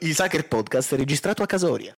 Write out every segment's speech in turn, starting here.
Il Sacher Podcast è registrato a Casoria.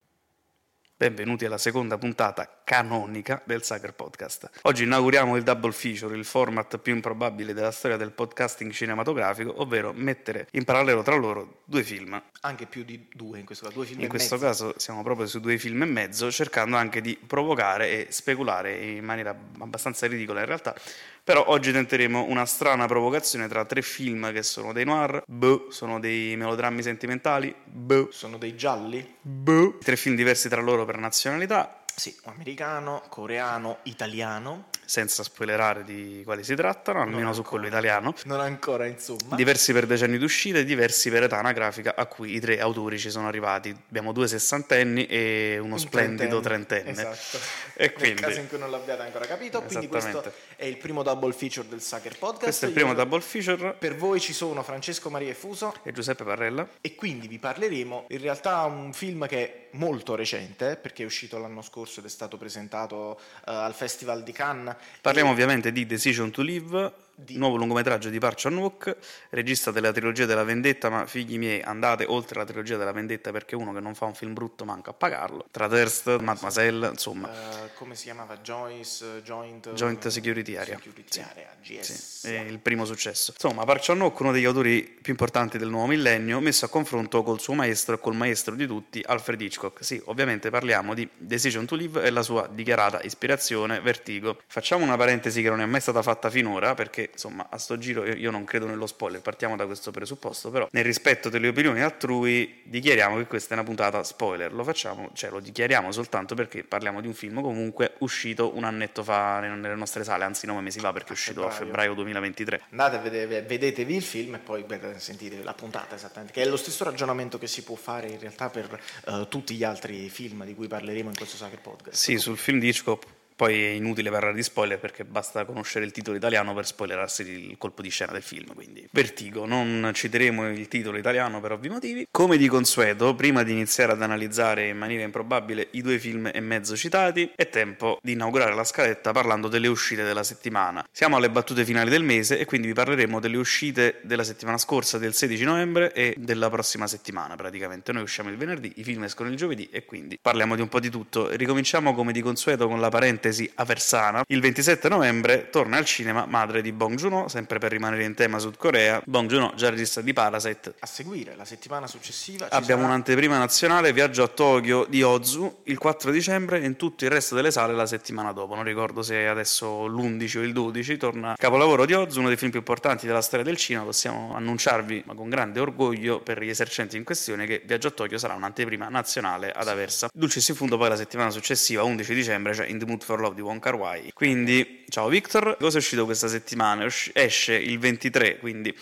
Benvenuti alla seconda puntata canonica del Sager Podcast. Oggi inauguriamo il double feature, il format più improbabile della storia del podcasting cinematografico, ovvero mettere in parallelo tra loro due film. Anche più di due in questo caso, due film In e questo mezzo. caso siamo proprio su due film e mezzo, cercando anche di provocare e speculare in maniera abbastanza ridicola in realtà. Però oggi tenteremo una strana provocazione tra tre film che sono dei noir, boh, sono dei melodrammi sentimentali, boh, Sono dei gialli? boh, tre film diversi tra loro per nazionalità, Sì, americano, coreano, italiano. Senza spoilerare di quali si trattano, almeno Non su ancora. quello italiano. Non ancora, insomma. Diversi per decenni d'uscita e diversi per età anagrafica a cui i tre autori ci sono arrivati. Abbiamo due sessantenni e uno Un splendido trentenne. Esatto. E Nel quindi caso in cui non l'abbiate ancora capito, quindi questo è il primo double feature del Sucker Podcast. questo è il Io- primo double feature Per voi ci sono Francesco Maria Fuso e Giuseppe Parrella. e quindi vi parleremo in realtà un film che è molto recente perché è uscito l'anno scorso ed è stato presentato eh, al Festival di Cannes. Parliamo ovviamente di Decision to Live, Di- nuovo lungometraggio di Park Chan-wook, regista della trilogia della vendetta, ma figli miei andate oltre la trilogia della vendetta perché uno che non fa un film brutto manca a pagarlo. Tra Thirst, Mademoiselle, insomma, eh, come si chiamava? Joyce, Joint, Joint Security Area. Security Sì. Area, GS. Sì, il primo successo. Insomma, Park Chan-wook, uno degli autori più importanti del nuovo millennio, messo a confronto col suo maestro e col maestro di tutti, Alfred Hitchcock. Sì, ovviamente parliamo di Decision to Live e la sua dichiarata ispirazione, Vertigo. Facciamo una parentesi che non è mai stata fatta finora, perché insomma, a sto giro io, io non credo nello spoiler, partiamo da questo presupposto, però nel rispetto delle opinioni altrui dichiariamo che questa è una puntata spoiler. Lo facciamo, cioè lo dichiariamo soltanto perché parliamo di un film comunque uscito un annetto fa nelle nostre sale, anzi nove mesi fa perché è uscito a febbraio. febbraio 2023. Andate a vedere, vedetevi il film e poi sentite la puntata esattamente, che è lo stesso ragionamento che si può fare in realtà per eh, tutti gli altri film di cui parleremo in questo Sucker Podcast. Sì, sul film di Hitchcock poi è inutile parlare di spoiler perché basta conoscere il titolo italiano per spoilerarsi il colpo di scena del film, quindi Vertigo, non citeremo il titolo italiano per ovvi motivi. Come di consueto, prima di iniziare ad analizzare in maniera improbabile i due film e mezzo citati, è tempo di inaugurare la scaletta parlando delle uscite della settimana. Siamo alle battute finali del mese e quindi vi parleremo delle uscite della settimana scorsa, del 16 novembre e della prossima settimana praticamente. Noi usciamo il venerdì, i film escono il giovedì e quindi parliamo di un po' di tutto. Ricominciamo come di consueto con la parentesi aversana. Il 27 novembre torna al cinema Madre di Bong Joon-ho, sempre per rimanere in tema Sud Corea. Bong Joon-ho, già regista di Parasite. A seguire, la settimana successiva Abbiamo sarà- un'anteprima nazionale, Viaggio a Tokyo di Ozu, il 4 dicembre e in tutto il resto delle sale la settimana dopo. Non ricordo se è adesso l'11 o il 12, torna Capolavoro di Ozu, uno dei film più importanti della storia del cinema. Possiamo annunciarvi, ma con grande orgoglio per gli esercenti in questione, che Viaggio a Tokyo sarà un'anteprima nazionale ad Aversa. Dulcis in fundo poi la settimana successiva, 11 dicembre, cioè In the Mood for Love di Wong Kar Wai. Quindi, ciao Victor, cosa è uscito questa settimana? Esce il 23, quindi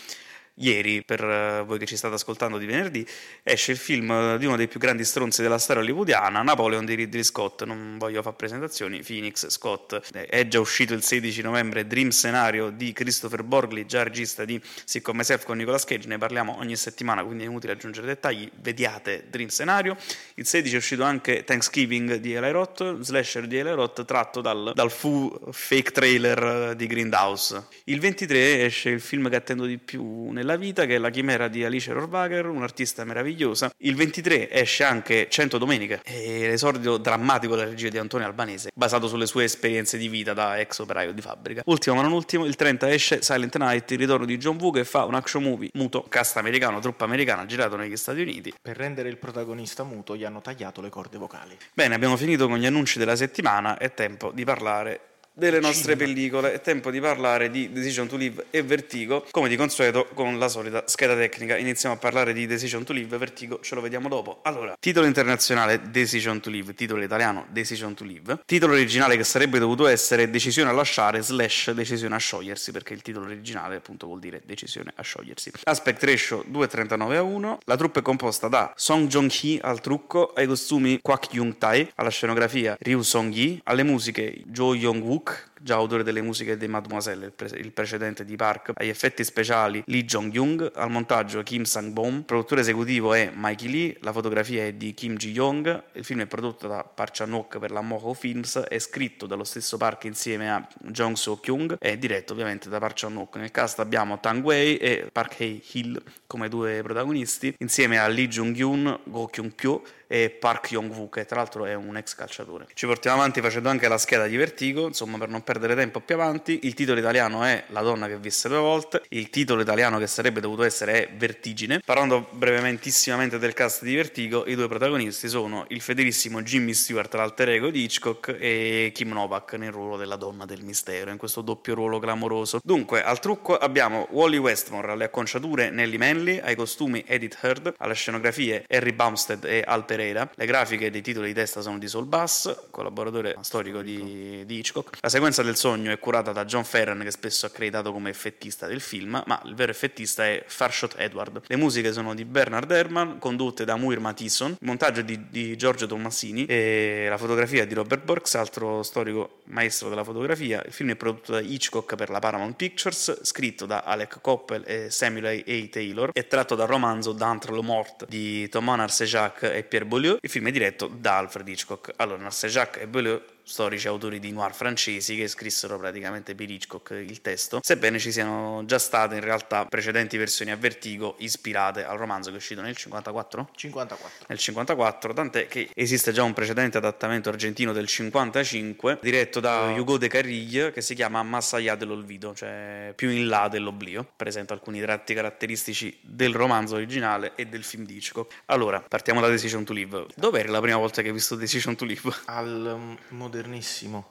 ieri, per eh, voi che ci state ascoltando di venerdì, esce il film di uno dei più grandi stronzi della storia hollywoodiana, Napoleon di Ridley Scott. Non voglio fare presentazioni, Phoenix Scott. Eh, È già uscito il 16 novembre Dream Scenario di Christopher Borgli, già regista di Siccome Myself con Nicolas Cage. Ne parliamo ogni settimana, quindi è inutile aggiungere dettagli. Vediate Dream Scenario. Il 16 è uscito anche Thanksgiving di Eli Roth, slasher di Eli Roth, tratto dal, dal fu fake trailer di Grindhouse. Il 23 esce il film che attendo di più nella vita, che è La chimera di Alice Rohrwacher, un'artista meravigliosa. Il 23 esce anche 100 domeniche, e l'esordio drammatico della regia di Antonio Albanese, basato sulle sue esperienze di vita da ex operaio di fabbrica. Ultimo ma non ultimo, il 30 esce Silent Night, il ritorno di John Woo che fa un action movie muto, cast americano, truppa americana, girato negli Stati Uniti. Per rendere il protagonista muto gli hanno tagliato le corde vocali. Bene, abbiamo finito con gli annunci della settimana, è tempo di parlare delle nostre Cinema. pellicole, è tempo di parlare di Decision to Live e Vertigo, come di consueto con la solita scheda tecnica. Iniziamo a parlare di Decision to Live, Vertigo ce lo vediamo dopo. Allora, titolo internazionale Decision to Live, titolo italiano Decision to Live, titolo originale che sarebbe dovuto essere Decisione a lasciare slash Decisione a sciogliersi, perché il titolo originale appunto vuol dire Decisione a sciogliersi. Aspect ratio 2.39 a 1, la truppa è composta da Song Jong-hee al trucco, ai costumi Kwak Yung-tae, alla scenografia Ryu Song-yi, alle musiche Jo Young-wook, già autore delle musiche di Mademoiselle, il, pre- il precedente di Park, agli effetti speciali Lee Jong-young, al montaggio Kim Sang-bom, produttore esecutivo è Mikey Lee, la fotografia è di Kim Ji-young, il film è prodotto da Park Chan-wook per la Moho Films, è scritto dallo stesso Park insieme a Jong So-kyung e diretto ovviamente da Park Chan-wook. Nel cast abbiamo Tang Wei e Park Hae-hil come due protagonisti, insieme a Lee Jung-yoon, Go Kyung-pyo e Park Yong-woo, che tra l'altro è un ex calciatore. Ci portiamo avanti facendo anche la scheda di Vertigo, insomma per non perdere tempo più avanti. Il titolo italiano è La donna che visse due volte, il titolo italiano che sarebbe dovuto essere è Vertigine. Parlando brevementissimamente del cast di Vertigo, i due protagonisti sono il fedelissimo Jimmy Stewart, l'alter ego di Hitchcock, e Kim Novak nel ruolo della donna del mistero, in questo doppio ruolo clamoroso. Dunque, al trucco abbiamo Wally Westmore alle acconciature Nelly Manley, ai costumi Edith Heard, alle scenografie Harry Bumstead e Alper Pereira. Le grafiche dei titoli di testa sono di Sol Bass, collaboratore storico di, di, Hitchcock. La sequenza del sogno è curata da John Ferran, che spesso è accreditato come effettista del film, ma il vero effettista è Farshot Edward. Le musiche sono di Bernard Herrmann, condotte da Muir Mathison, il montaggio di, di Giorgio Tommasini e la fotografia di Robert Burks, altro storico maestro della fotografia. Il film è prodotto da Hitchcock per la Paramount Pictures, scritto da Alec Coppel e Samuel A. Taylor, è tratto dal romanzo D'Antre le Mort di Thomas Arsejac e Pierre Beaulieu. Il film è diretto da Alfred Hitchcock. Allora, Narcejac e Beaulieu storici autori di noir francesi che scrissero praticamente per Hitchcock il testo, sebbene ci siano già state in realtà precedenti versioni a Vertigo ispirate al romanzo che è uscito nel 54? 54. Nel 54, tant'è che esiste già un precedente adattamento argentino del 55 diretto da Hugo de Carriglia che si chiama Massaya dell'Olvido, cioè più in là dell'oblio. Presenta alcuni tratti caratteristici del romanzo originale e del film di Hitchcock. Allora, partiamo da Decision to Live. Dov'eri la prima volta che hai visto Decision to Live? Al um, modernissimo,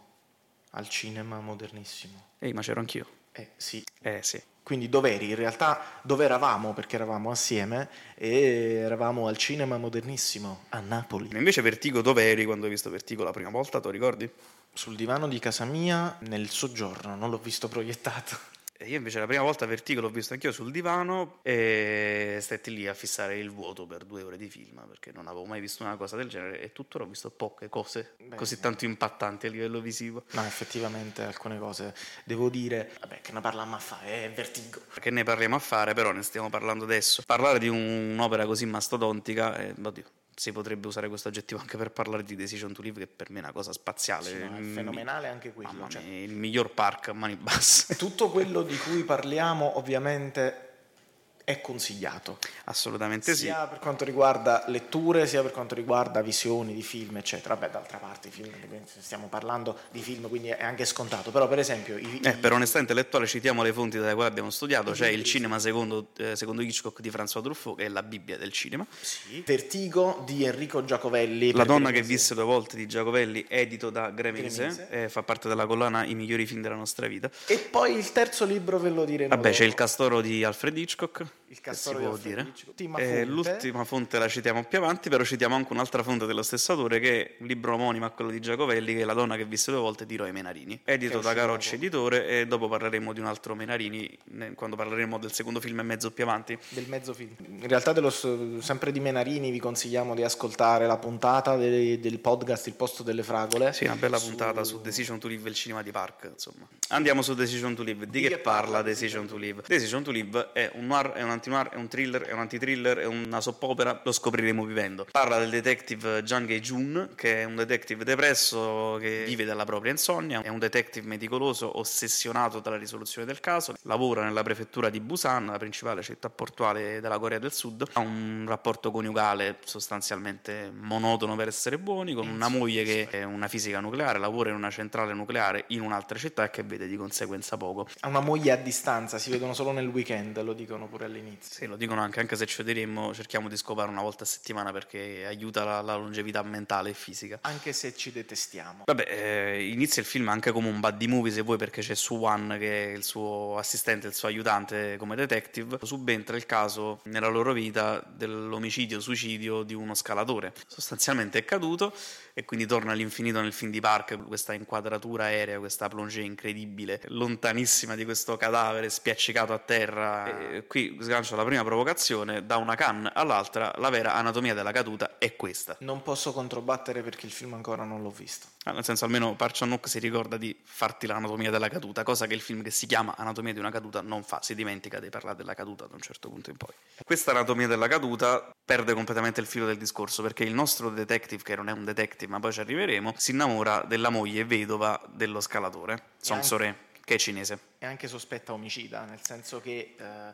al cinema modernissimo. Ehi, ma c'ero anch'io. Eh sì. Eh sì. Quindi dov'eri? In realtà dove eravamo? Perché eravamo assieme e eravamo al cinema modernissimo a Napoli. Invece Vertigo dov'eri quando hai visto Vertigo la prima volta, te lo ricordi? Sul divano di casa mia nel soggiorno, non l'ho visto proiettato. Io invece la prima volta Vertigo l'ho visto anch'io sul divano e stetti lì a fissare il vuoto per due ore di film perché non avevo mai visto una cosa del genere e tuttora ho visto poche cose Beh, così tanto impattanti a livello visivo. No, effettivamente alcune cose devo dire, vabbè che ne parliamo a fare, è Vertigo. Che ne parliamo a fare, però ne stiamo parlando adesso. Parlare di un'opera così mastodontica, eh, oddio, si potrebbe usare questo aggettivo anche per parlare di Decision to Live, che per me è una cosa spaziale. Sì, no, è fenomenale anche quello. Cioè. il miglior park a mani basse. Tutto quello di cui parliamo, ovviamente, è consigliato. Assolutamente sia sì. Sia per quanto riguarda letture, sia per quanto riguarda visioni di film, eccetera. Beh, d'altra parte, film, stiamo parlando di film, quindi è anche scontato. Però, per esempio. I, eh, i, per onestà intellettuale, citiamo le fonti dalle quali abbiamo studiato: c'è cioè il cinema secondo, eh, secondo, Hitchcock di François Truffaut, che è la Bibbia del cinema. Sì. Vertigo di Enrico Giacovelli. La donna che visse due volte di Giacovelli, edito da Gremese, eh, fa parte della collana I migliori film della nostra vita. E poi il terzo libro ve lo diremo. Vabbè, c'è il Castoro di Alfred Hitchcock. Il Castoro si può dire. L'ultima fonte. Eh, l'ultima fonte la citiamo più avanti, però citiamo anche un'altra fonte dello stesso autore che è un libro omonimo a quello di Giacovelli, che è La donna che visse due volte di Roy Menarini, edito da Carocci Editore e dopo parleremo di un altro Menarini quando parleremo del secondo film e mezzo più avanti. Del mezzo film. In realtà dello, sempre di Menarini vi consigliamo di ascoltare la puntata del, del podcast Il posto delle fragole. Sì, una bella su... puntata su Decision to Live, il cinema di Park, insomma. Andiamo su Decision to Live. Di, di che, che, parla, parla Decision to Live? Decision to Live è un noir, è un anti-noir, è un thriller, è un antithriller, è una soppopera, lo scopriremo vivendo. Parla del detective Jang Jae-jun, che è un detective depresso che vive dalla propria insonnia, è un detective meticoloso ossessionato dalla risoluzione del caso, lavora nella prefettura di Busan, la principale città portuale della Corea del Sud, ha un rapporto coniugale sostanzialmente monotono per essere buoni, con una moglie che è una fisica nucleare, lavora in una centrale nucleare in un'altra città e che vede di conseguenza poco. Ha una moglie a distanza, si vedono solo nel weekend, lo dicono pure all'inizio. Sì, lo dicono anche, anche se ci vedremo, cerchiamo di scopare una volta a settimana perché aiuta la, la longevità mentale e fisica. Anche se ci detestiamo. Vabbè, eh, inizia il film anche come un buddy movie se vuoi perché c'è Suwan che è il suo assistente, il suo aiutante come detective. Subentra il caso nella loro vita dell'omicidio-suicidio di uno scalatore. Sostanzialmente è caduto e quindi torna all'infinito nel film di Park, questa inquadratura aerea, questa plongée incredibile, lontanissima di questo cadavere spiaccicato a terra. E qui sgancia la prima provocazione, da una canna all'altra, la vera anatomia della caduta è questa. Non posso controbattere perché il film ancora non l'ho visto. Ah, nel senso, almeno Parcianuk si ricorda di farti l'anatomia della caduta, cosa che il film che si chiama Anatomia di una caduta non fa, si dimentica di parlare della caduta da un certo punto in poi. Questa anatomia della caduta perde completamente il filo del discorso perché il nostro detective, che non è un detective ma poi ci arriveremo, si innamora della moglie vedova dello scalatore, Song Sore, che è cinese. E anche sospetta omicida, nel senso che eh,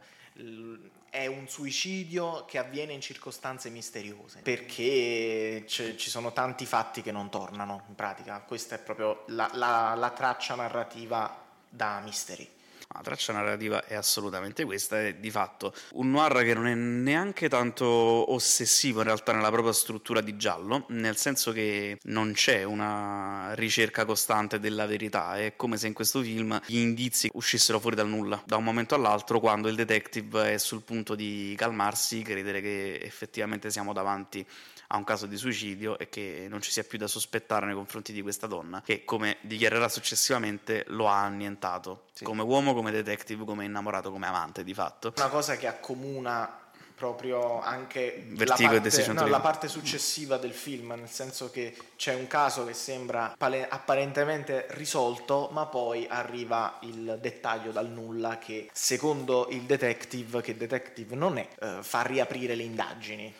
è un suicidio che avviene in circostanze misteriose, perché ci sono tanti fatti che non tornano, in pratica. Questa è proprio la, la, la traccia narrativa da mystery. La traccia narrativa è assolutamente questa, è di fatto un noir che non è neanche tanto ossessivo in realtà nella propria struttura di giallo, nel senso che non c'è una ricerca costante della verità, è come se in questo film gli indizi uscissero fuori dal nulla, da un momento all'altro, quando il detective è sul punto di calmarsi, credere che effettivamente siamo davanti a un caso di suicidio e che non ci sia più da sospettare nei confronti di questa donna, che come dichiarerà successivamente lo ha annientato, sì. come uomo, come detective, come innamorato, come amante di fatto. Una cosa che accomuna proprio anche la parte, no, la parte, successiva del film, nel senso che c'è un caso che sembra pale- apparentemente risolto, ma poi arriva il dettaglio dal nulla che secondo il detective, che detective non è, eh, fa riaprire le indagini.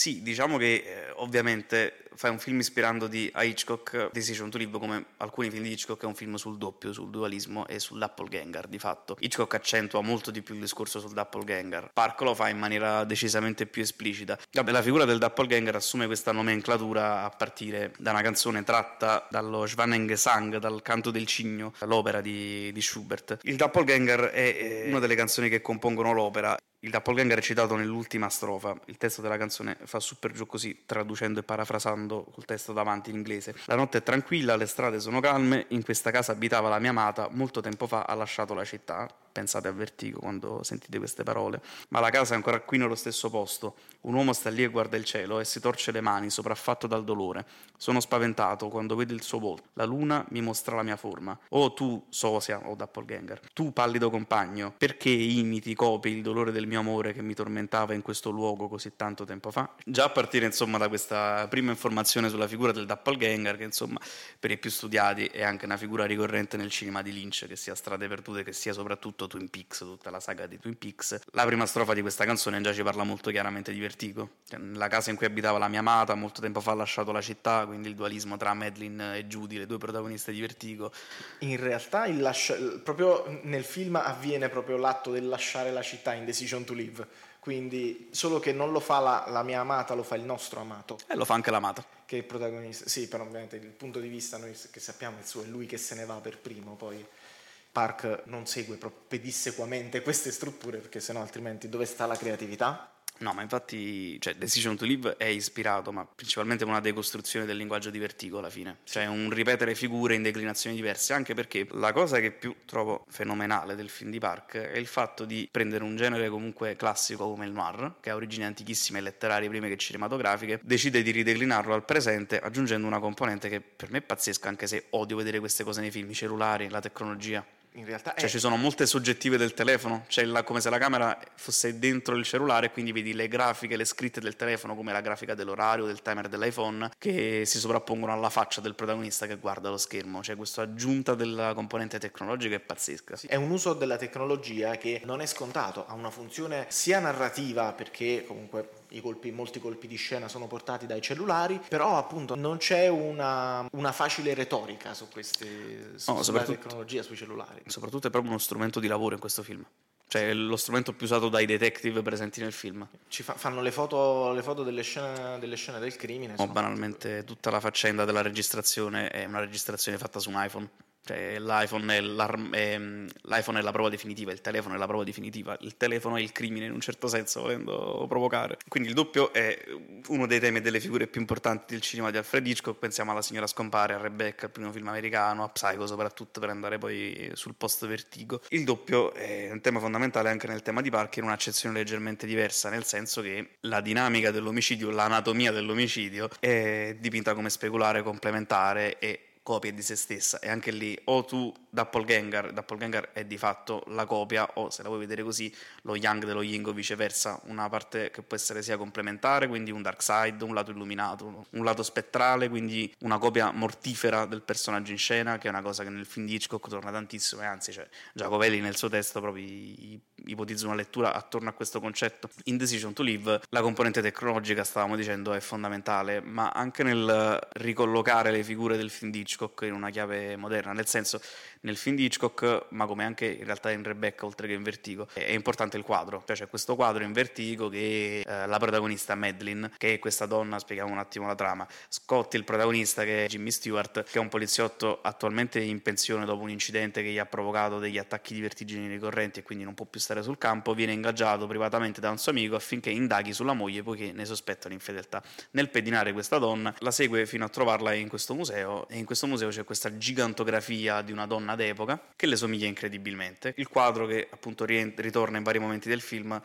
Sì, diciamo che eh, ovviamente fai un film ispirandoti a Hitchcock, Decision to Live, come alcuni film di Hitchcock, è un film sul doppio, sul dualismo e sull'Appleganger di fatto. Hitchcock accentua molto di più il discorso sul doppelganger, Park lo fa in maniera decisamente più esplicita. Vabbè, la figura del doppelganger assume questa nomenclatura a partire da una canzone tratta dallo Schwanengesang, dal canto del cigno, l'opera di, di Schubert. Il doppelganger è una delle canzoni che compongono l'opera il doppelganger è citato nell'ultima strofa. Il testo della canzone fa su per giù così, traducendo e parafrasando col testo davanti in inglese. La notte è tranquilla, le strade sono calme, in questa casa abitava la mia amata, molto tempo fa ha lasciato la città pensate a Vertigo quando sentite queste parole. Ma la casa è ancora qui nello stesso posto. Un uomo sta lì e guarda il cielo e si torce le mani, sopraffatto dal dolore. Sono spaventato quando vedo il suo volto. La luna mi mostra la mia forma. Oh tu, Sosia o Doppelganger, tu pallido compagno, perché imiti, copi il dolore del mio amore che mi tormentava in questo luogo così tanto tempo fa? Già a partire insomma da questa prima informazione sulla figura del Doppelganger, che insomma per i più studiati è anche una figura ricorrente nel cinema di Lynch, che sia Strade Perdute, che sia soprattutto Twin Peaks, tutta la saga di Twin Peaks. La prima strofa di questa canzone già ci parla molto chiaramente di Vertigo. Cioè, la casa in cui abitava la mia amata, molto tempo fa ha lasciato la città, quindi il dualismo tra Madeline e Judy, le due protagoniste di Vertigo. In realtà lascia... proprio nel film avviene proprio l'atto del lasciare la città in Decision to Live. Quindi, solo che non lo fa la, la mia amata, lo fa il nostro amato. E lo fa anche l'amata. Che è il protagonista. Sì, però ovviamente il punto di vista noi che sappiamo è il suo, è lui che se ne va per primo, poi Park non segue proprio pedissequamente queste strutture perché sennò altrimenti dove sta la creatività? No, ma infatti, cioè, Decision to Live è ispirato, ma principalmente una decostruzione del linguaggio di Vertigo alla fine. Cioè, un ripetere figure in declinazioni diverse, anche perché la cosa che più trovo fenomenale del film di Park è il fatto di prendere un genere comunque classico come il noir, che ha origini antichissime e letterarie prima che cinematografiche, decide di rideclinarlo al presente aggiungendo una componente che per me è pazzesca, anche se odio vedere queste cose nei film, i cellulari, la tecnologia in realtà cioè, è... ci sono molte soggettive del telefono, cioè la, come se la camera fosse dentro il cellulare quindi vedi le grafiche, le scritte del telefono come la grafica dell'orario, del timer dell'iPhone che si sovrappongono alla faccia del protagonista che guarda lo schermo, cioè questa aggiunta della componente tecnologica è pazzesca. Sì, è un uso della tecnologia che non è scontato, ha una funzione sia narrativa perché comunque colpi, molti colpi di scena sono portati dai cellulari, però appunto non c'è una, una facile retorica su queste su, no, sulla tecnologia, sui cellulari. Soprattutto è proprio uno strumento di lavoro in questo film. Cioè, lo strumento più usato dai detective presenti nel film. Ci fa, fanno le foto, le foto delle, scene, delle, scene, del crimine. O banalmente tutta la faccenda della registrazione è una registrazione fatta su un iPhone. Cioè, l'iPhone è, è, l'iPhone è, la prova definitiva, il telefono è la prova definitiva, il telefono è il crimine in un certo senso, volendo provocare. Quindi il doppio è uno dei temi e delle figure più importanti del cinema di Alfred Hitchcock. Pensiamo alla signora Scompare, a Rebecca, il primo film americano, a Psycho soprattutto per andare poi sul post vertigo. Il doppio è un tema fondamentale anche nel tema di Parker, un'accezione leggermente diversa, nel senso che la dinamica dell'omicidio, l'anatomia dell'omicidio è dipinta come speculare, complementare e copia di se stessa. E anche lì o tu Doppelganger, Doppelganger è di fatto la copia o se la vuoi vedere così lo Yang dello Ying o viceversa, una parte che può essere sia complementare, quindi un dark side, un lato illuminato, un lato spettrale, quindi una copia mortifera del personaggio in scena, che è una cosa che nel film di Hitchcock torna tantissimo e anzi cioè, Giacovelli nel suo testo proprio ipotizza una lettura attorno a questo concetto. In Decision to Live la componente tecnologica, stavamo dicendo, è fondamentale, ma anche nel ricollocare le figure del film di Hitchcock in una chiave moderna, nel senso nel film di Hitchcock, ma come anche in realtà in Rebecca, oltre che in Vertigo, è importante il quadro. Cioè c'è questo quadro in Vertigo che eh, la protagonista Madeline, che è questa donna, spieghiamo un attimo la trama. Scott, il protagonista, che è Jimmy Stewart, che è un poliziotto attualmente in pensione dopo un incidente che gli ha provocato degli attacchi di vertigini ricorrenti e quindi non può più stare sul campo, viene ingaggiato privatamente da un suo amico affinché indaghi sulla moglie poiché ne sospetta l'infedeltà. Nel pedinare questa donna, la segue fino a trovarla in questo museo e in questo museo c'è questa gigantografia di una donna donna d'epoca che le somiglia incredibilmente. Il quadro che appunto ritorna in vari momenti del film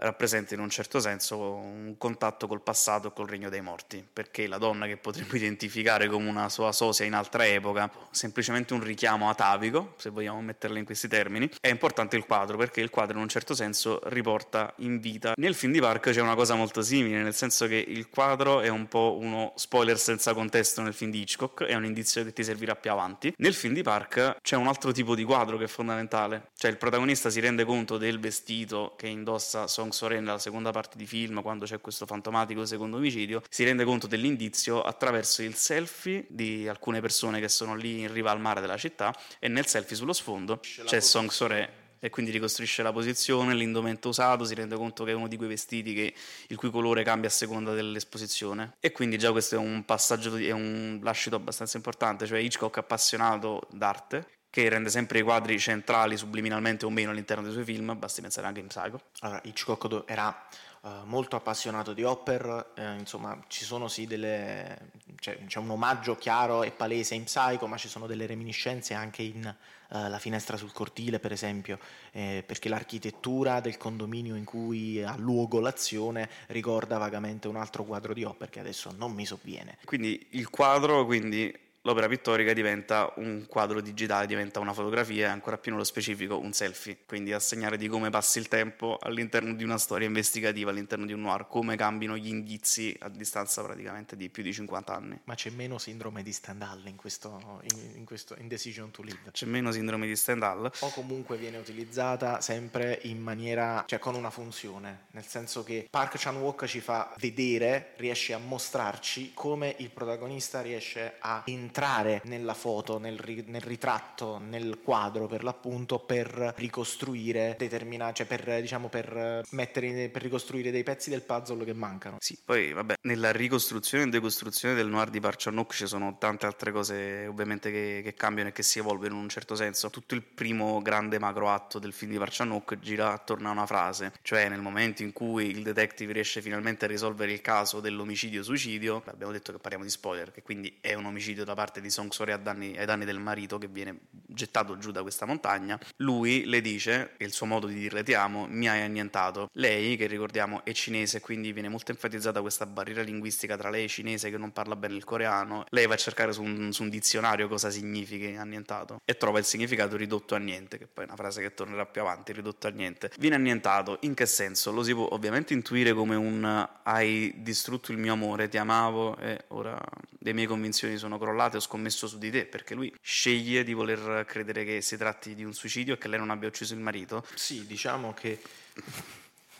rappresenta in un certo senso un contatto col passato e col regno dei morti, perché la donna che potremmo identificare come una sua sosia in altra epoca, semplicemente un richiamo atavico, se vogliamo metterla in questi termini, è importante il quadro, perché il quadro in un certo senso riporta in vita. Nel film di Park c'è una cosa molto simile, nel senso che il quadro è un po' uno spoiler senza contesto nel film di Hitchcock, è un indizio che ti servirà più avanti. Nel film di Park c'è un altro tipo di quadro che è fondamentale, cioè il protagonista si rende conto del vestito che indossa Song Song Soren nella seconda parte di film, quando c'è questo fantomatico secondo omicidio, si rende conto dell'indizio attraverso il selfie di alcune persone che sono lì in riva al mare della città e nel selfie sullo sfondo c'è Song Sore e quindi ricostruisce la posizione, l'indumento usato, si rende conto che è uno di quei vestiti che, il cui colore cambia a seconda dell'esposizione. E quindi già questo è un passaggio, è un lascito abbastanza importante, cioè Hitchcock appassionato d'arte, che rende sempre i quadri centrali subliminalmente o meno all'interno dei suoi film, basti pensare anche in Psycho. Allora, Hitchcock era uh, molto appassionato di Hopper, eh, insomma ci sono sì delle... Cioè, c'è un omaggio chiaro e palese in Psycho, ma ci sono delle reminiscenze anche in uh, La finestra sul cortile, per esempio, eh, perché l'architettura del condominio in cui ha luogo l'azione ricorda vagamente un altro quadro di Hopper che adesso non mi sovviene. Quindi il quadro, quindi l'opera pittorica diventa un quadro digitale, diventa una fotografia e ancora più nello specifico un selfie, quindi a segnare di come passi il tempo all'interno di una storia investigativa, all'interno di un noir, come cambino gli indizi a distanza praticamente di più di 50 anni. Ma c'è meno sindrome di Stendhal in questo, in, in questo in Decision to Live? C'è meno sindrome di Stendhal? O comunque viene utilizzata sempre in maniera, cioè con una funzione, nel senso che Park Chan-wook ci fa vedere, riesce a mostrarci come il protagonista riesce a entrare entrare nella foto, nel, ri- nel ritratto, nel quadro per l'appunto per ricostruire determinati, cioè per, diciamo, per, mettere, per ricostruire dei pezzi del puzzle che mancano. Sì, poi vabbè, nella ricostruzione e decostruzione del noir di Parcianok ci sono tante altre cose ovviamente che, che, cambiano e che si evolvono in un certo senso. Tutto il primo grande macro atto del film di Parcianok gira attorno a una frase, cioè nel momento in cui il detective riesce finalmente a risolvere il caso dell'omicidio-suicidio, abbiamo detto che parliamo di spoiler, che quindi è un omicidio da parte di Song Sore ai danni del marito che viene gettato giù da questa montagna, lui le dice, e il suo modo di dirle ti amo, mi hai annientato. Lei, che ricordiamo è cinese, quindi viene molto enfatizzata questa barriera linguistica tra lei cinese che non parla bene il coreano, lei va a cercare su un, su un dizionario cosa significa annientato e trova il significato ridotto a niente, che poi è una frase che tornerà più avanti, ridotto a niente. Viene annientato, in che senso? Lo si può ovviamente intuire come un hai distrutto il mio amore, ti amavo e ora le mie convinzioni sono crollate ho scommesso su di te, perché lui sceglie di voler credere che si tratti di un suicidio e che lei non abbia ucciso il marito. Sì, diciamo che,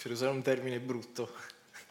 per usare un termine brutto,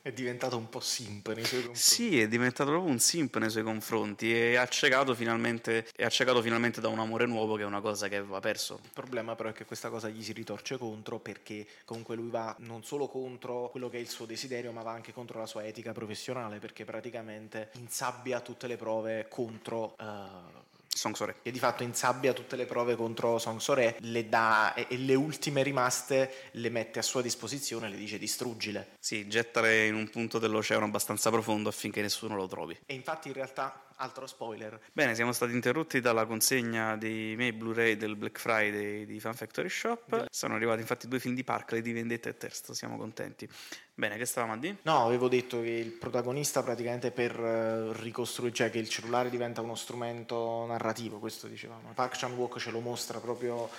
è diventato un po' simp nei suoi confronti. Sì, è diventato proprio un simp nei suoi confronti e ha accecato finalmente, è accecato finalmente da un amore nuovo che è una cosa che aveva perso. Il problema però è che questa cosa gli si ritorce contro perché comunque lui va non solo contro quello che è il suo desiderio ma va anche contro la sua etica professionale perché praticamente insabbia tutte le prove contro... Uh, Song Sore. Che di fatto insabbia tutte le prove contro Song Sore, le dà e, e, le ultime rimaste le mette a sua disposizione, le dice distruggile. Sì, gettale in un punto dell'oceano abbastanza profondo affinché nessuno lo trovi. E infatti in realtà altro spoiler. Bene, siamo stati interrotti dalla consegna dei miei Blu-ray del Black Friday di Fan Factory Shop. Sono arrivati infatti due film di Park, di Vendetta e Terzo, siamo contenti. Bene, che stavamo a dire? No, avevo detto che il protagonista praticamente per eh, ricostruire, cioè che il cellulare diventa uno strumento narrativo, questo dicevamo. Park Chan-wook ce lo mostra proprio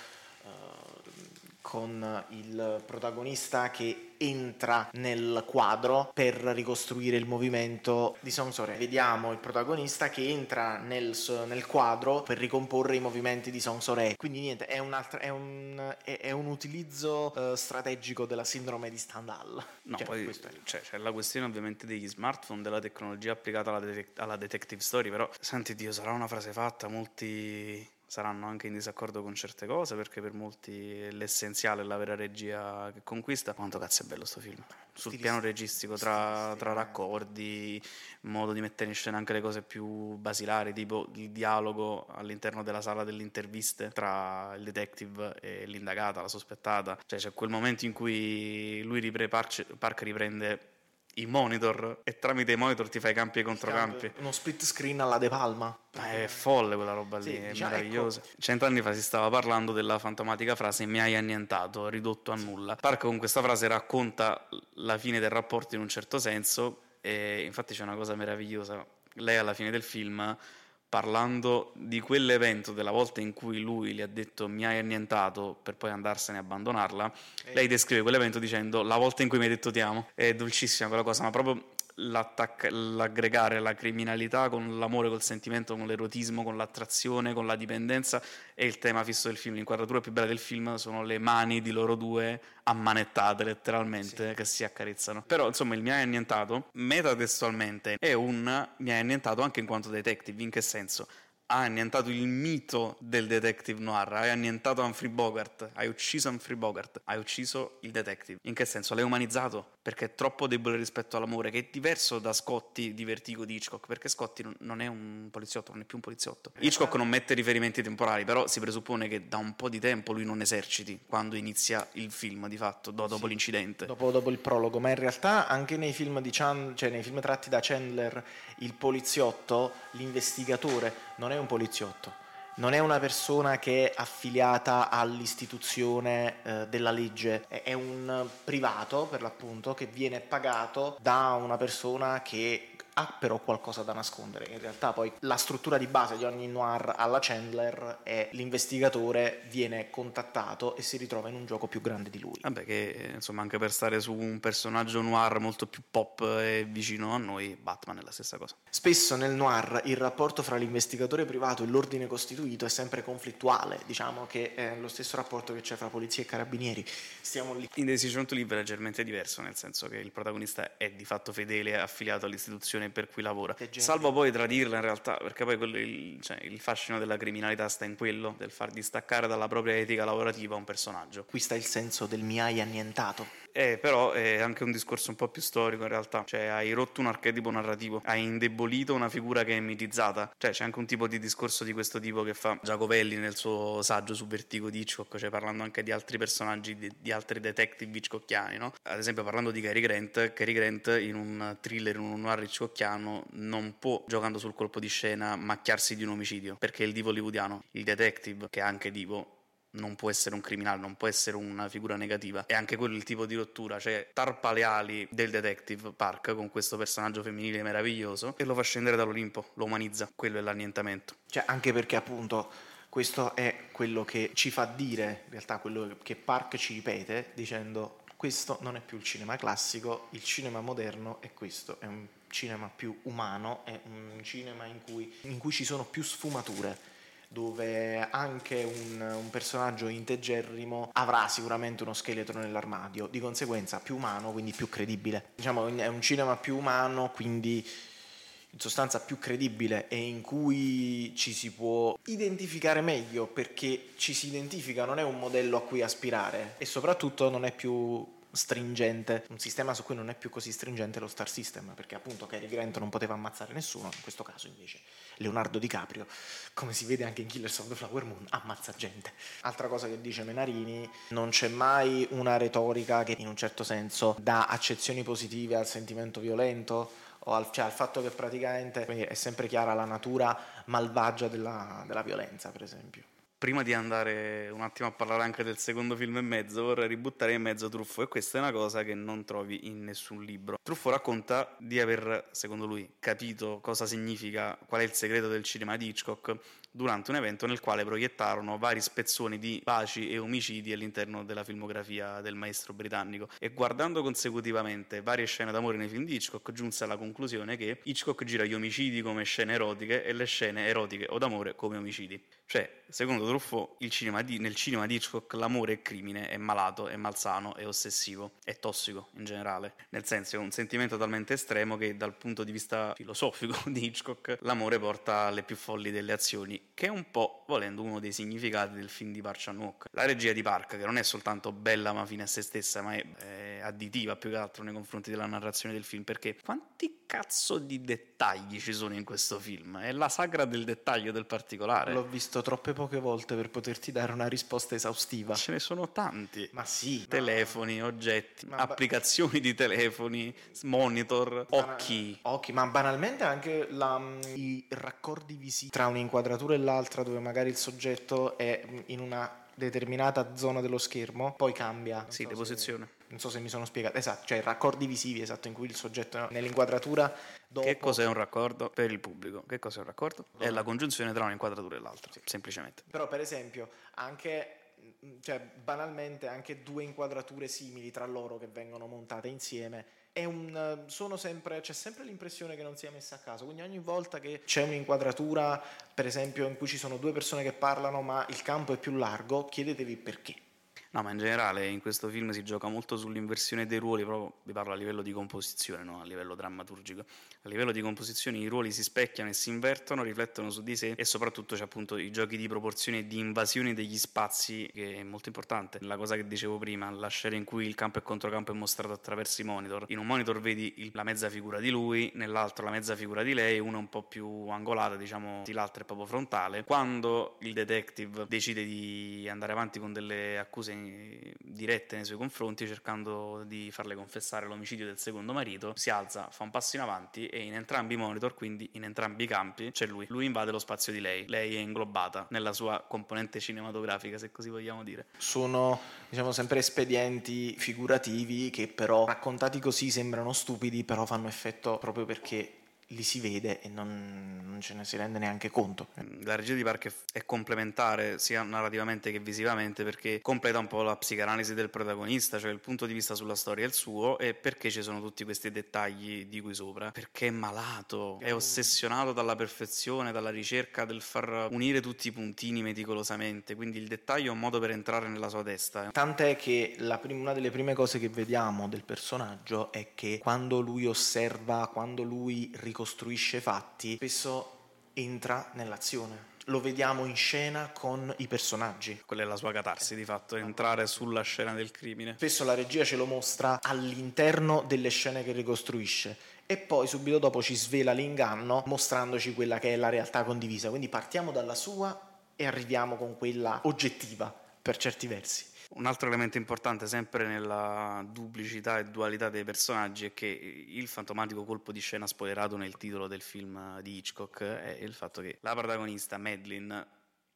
con il protagonista che entra nel quadro per ricostruire il movimento di Song Sore. Vediamo il protagonista che entra nel, nel, quadro per ricomporre i movimenti di Song Sore. Quindi niente, è un, altro, è un, è, è un utilizzo uh, strategico della sindrome di Stendhal. No, cioè, poi cioè, c'è la questione ovviamente degli smartphone, della tecnologia applicata alla, detec- alla detective story, però senti Dio, sarà una frase fatta, molti saranno anche in disaccordo con certe cose perché per molti l'essenziale è la vera regia che conquista. Quanto cazzo è bello sto film? Sul piano registico, tra, tra raccordi, modo di mettere in scena anche le cose più basilari, tipo il dialogo all'interno della sala delle interviste tra il detective e l'indagata, la sospettata. Cioè c'è quel momento in cui lui ripre, Park riprende i monitor e tramite i monitor ti fai campi e controcampi. Uno split screen alla De Palma. è folle quella roba lì, sì, è diciamo, meravigliosa. Ecco. Cent'anni fa si stava parlando della fantomatica frase mi hai annientato, ridotto a nulla. Park con questa frase racconta la fine del rapporto in un certo senso e infatti c'è una cosa meravigliosa. Lei alla fine del film parlando di quell'evento della volta in cui lui le ha detto mi hai annientato per poi andarsene e abbandonarla, eh. lei descrive quell'evento dicendo la volta in cui mi hai detto ti amo. È dolcissima quella cosa, ma proprio l'aggregare la criminalità con l'amore, col sentimento, con l'erotismo, con l'attrazione, con la dipendenza è il tema fisso del film. L'inquadratura più bella del film sono le mani di loro due ammanettate letteralmente sì. che si accarezzano. Però insomma il mi hai annientato, metatestualmente, è un mi hai annientato anche in quanto detective. In che senso? Ha annientato il mito del detective noir, hai annientato Humphrey Bogart, hai ucciso Humphrey Bogart, hai ucciso il detective. In che senso? L'hai umanizzato perché è troppo debole rispetto all'amore, che è diverso da Scotti di Vertigo di Hitchcock, perché Scotti non è un poliziotto, non è più un poliziotto. Hitchcock non mette riferimenti temporali, però si presuppone che da un po' di tempo lui non eserciti quando inizia il film, di fatto, dopo sì, l'incidente. Dopo, dopo, il prologo, ma in realtà anche nei film, di Chan, cioè nei film tratti da Chandler, il poliziotto, l'investigatore, non è un poliziotto, non è una persona che è affiliata all'istituzione eh, della legge, è un privato per l'appunto che viene pagato da una persona che ha però qualcosa da nascondere. In realtà poi la struttura di base di ogni noir alla Chandler è l'investigatore viene contattato e si ritrova in un gioco più grande di lui. Vabbè che insomma anche per stare su un personaggio noir molto più pop e vicino a noi, Batman è la stessa cosa. Spesso nel noir il rapporto fra l'investigatore privato e l'ordine costituito è sempre conflittuale, diciamo che è lo stesso rapporto che c'è fra polizia e carabinieri. Stiamo lì. In Decision to Live è leggermente diverso, nel senso che il protagonista è di fatto fedele affiliato all'istituzione per cui lavora. Salvo poi tradirla in realtà, perché poi quello, il, cioè, il, fascino della criminalità sta in quello, del far distaccare dalla propria etica lavorativa un personaggio. Qui sta il senso del mi hai annientato. Eh, però è anche un discorso un po' più storico in realtà, cioè hai rotto un archetipo narrativo, hai indebolito una figura che è mitizzata, cioè c'è anche un tipo di discorso di questo tipo che fa Giacovelli nel suo saggio su Vertigo di Hitchcock, cioè parlando anche di altri personaggi, di, di altri detective hitchcockiani, no? Ad esempio parlando di Cary Grant, Cary Grant in un thriller, in un noir hitchcockiano non può, giocando sul colpo di scena, macchiarsi di un omicidio, perché è il divo hollywoodiano, il detective, che è anche divo, non può essere un criminale, non può essere una figura negativa. È anche quello il tipo di rottura, cioè tarpa le ali del detective Park con questo personaggio femminile meraviglioso e lo fa scendere dall'Olimpo, lo umanizza. Quello è l'annientamento. Cioè, anche perché appunto questo è quello che ci fa dire, in realtà quello che Park ci ripete dicendo questo non è più il cinema classico, il cinema moderno è questo, è un cinema più umano, è un cinema in cui, in cui ci sono più sfumature dove anche un, un, personaggio integerrimo avrà sicuramente uno scheletro nell'armadio, di conseguenza più umano, quindi più credibile. Diciamo è un cinema più umano, quindi in sostanza più credibile e in cui ci si può identificare meglio perché ci si identifica, non è un modello a cui aspirare e soprattutto non è più stringente, un sistema su cui non è più così stringente lo Star System, perché appunto Cary Grant non poteva ammazzare nessuno, in questo caso invece Leonardo DiCaprio, come si vede anche in Killers of the Flower Moon, ammazza gente. Altra cosa che dice Menarini, non c'è mai una retorica che in un certo senso dà accezioni positive al sentimento violento o al, cioè, al fatto che praticamente è sempre chiara la natura malvagia della, della violenza, per esempio prima di andare un attimo a parlare anche del secondo film e mezzo, vorrei ributtare in mezzo Truffo e questa è una cosa che non trovi in nessun libro. Truffo racconta di aver, secondo lui, capito cosa significa, qual è il segreto del cinema di Hitchcock durante un evento nel quale proiettarono vari spezzoni di baci e omicidi all'interno della filmografia del maestro britannico e guardando consecutivamente varie scene d'amore nei film di Hitchcock giunse alla conclusione che Hitchcock gira gli omicidi come scene erotiche e le scene erotiche o d'amore come omicidi. Cioè, secondo Truffaut, cinema di, nel cinema di Hitchcock l'amore è crimine, è malato, è malsano, è ossessivo, è tossico in generale. Nel senso è un sentimento talmente estremo che dal punto di vista filosofico di Hitchcock l'amore porta alle più folli delle azioni, che è un po', volendo, uno dei significati del film di Park Chan-wook. La regia di Park, che non è soltanto bella ma fine a se stessa, ma è, è additiva più che altro nei confronti della narrazione del film, perché quanti cazzo di dettagli ci sono in questo film? È la sagra del dettaglio del particolare. L'ho visto troppe poche volte per poterti dare una risposta esaustiva. Ce ne sono tanti. Ma sì. Telefoni, ma... oggetti, ma applicazioni di telefoni, monitor, Bana... occhi. Occhi, ma banalmente anche la, i raccordi visivi tra un'inquadratura e l'altra dove magari il soggetto è in una determinata zona dello schermo, poi cambia. Sì, so deposizione. Se, non so se mi sono spiegato. Esatto, cioè raccordi visivi, esatto, in cui il soggetto nell'inquadratura dopo... Che cos'è un raccordo per il pubblico? Che cos'è un raccordo? È la congiunzione tra un'inquadratura e l'altra, sì. semplicemente. Però per esempio, anche cioè banalmente anche due inquadrature simili tra loro che vengono montate insieme un, sono sempre, c'è sempre l'impressione che non sia messa a caso, quindi ogni volta che c'è un'inquadratura, per esempio, in cui ci sono due persone che parlano ma il campo è più largo, chiedetevi perché. No, ma in generale in questo film si gioca molto sull'inversione dei ruoli, proprio vi parlo a livello di composizione, non a livello drammaturgico. A livello di composizione i ruoli si specchiano e si invertono, riflettono su di sé e soprattutto c'è appunto i giochi di proporzione e di invasione degli spazi che è molto importante. La cosa che dicevo prima, la scena in cui il campo e controcampo è mostrato attraverso i monitor. In un monitor vedi il, la mezza figura di lui, nell'altro la mezza figura di lei, una un po' più angolata, diciamo, l'altra è proprio frontale. Quando il detective decide di andare avanti con delle accuse dirette nei suoi confronti cercando di farle confessare l'omicidio del secondo marito, si alza, fa un passo in avanti e in entrambi i monitor, quindi in entrambi i campi, c'è lui. Lui invade lo spazio di lei, lei è inglobata nella sua componente cinematografica, se così vogliamo dire. Sono, diciamo, sempre espedienti figurativi che però raccontati così sembrano stupidi, però fanno effetto proprio perché li si vede e non, non, ce ne si rende neanche conto. La regia di Park è complementare sia narrativamente che visivamente perché completa un po' la psicanalisi del protagonista, cioè il punto di vista sulla storia è il suo e perché ci sono tutti questi dettagli di cui sopra. Perché è malato, è ossessionato dalla perfezione, dalla ricerca del far unire tutti i puntini meticolosamente, quindi il dettaglio è un modo per entrare nella sua testa. Tant'è che prim- una delle prime cose che vediamo del personaggio è che quando lui osserva, quando lui riconosce ricostruisce fatti, spesso entra nell'azione. Lo vediamo in scena con i personaggi. Quella è la sua catarsi, di fatto, entrare sulla scena del crimine. Spesso la regia ce lo mostra all'interno delle scene che ricostruisce e poi subito dopo ci svela l'inganno mostrandoci quella che è la realtà condivisa. Quindi partiamo dalla sua e arriviamo con quella oggettiva per certi versi. Un altro elemento importante sempre nella duplicità e dualità dei personaggi è che il fantomatico colpo di scena spoilerato nel titolo del film di Hitchcock è il fatto che la protagonista Madeline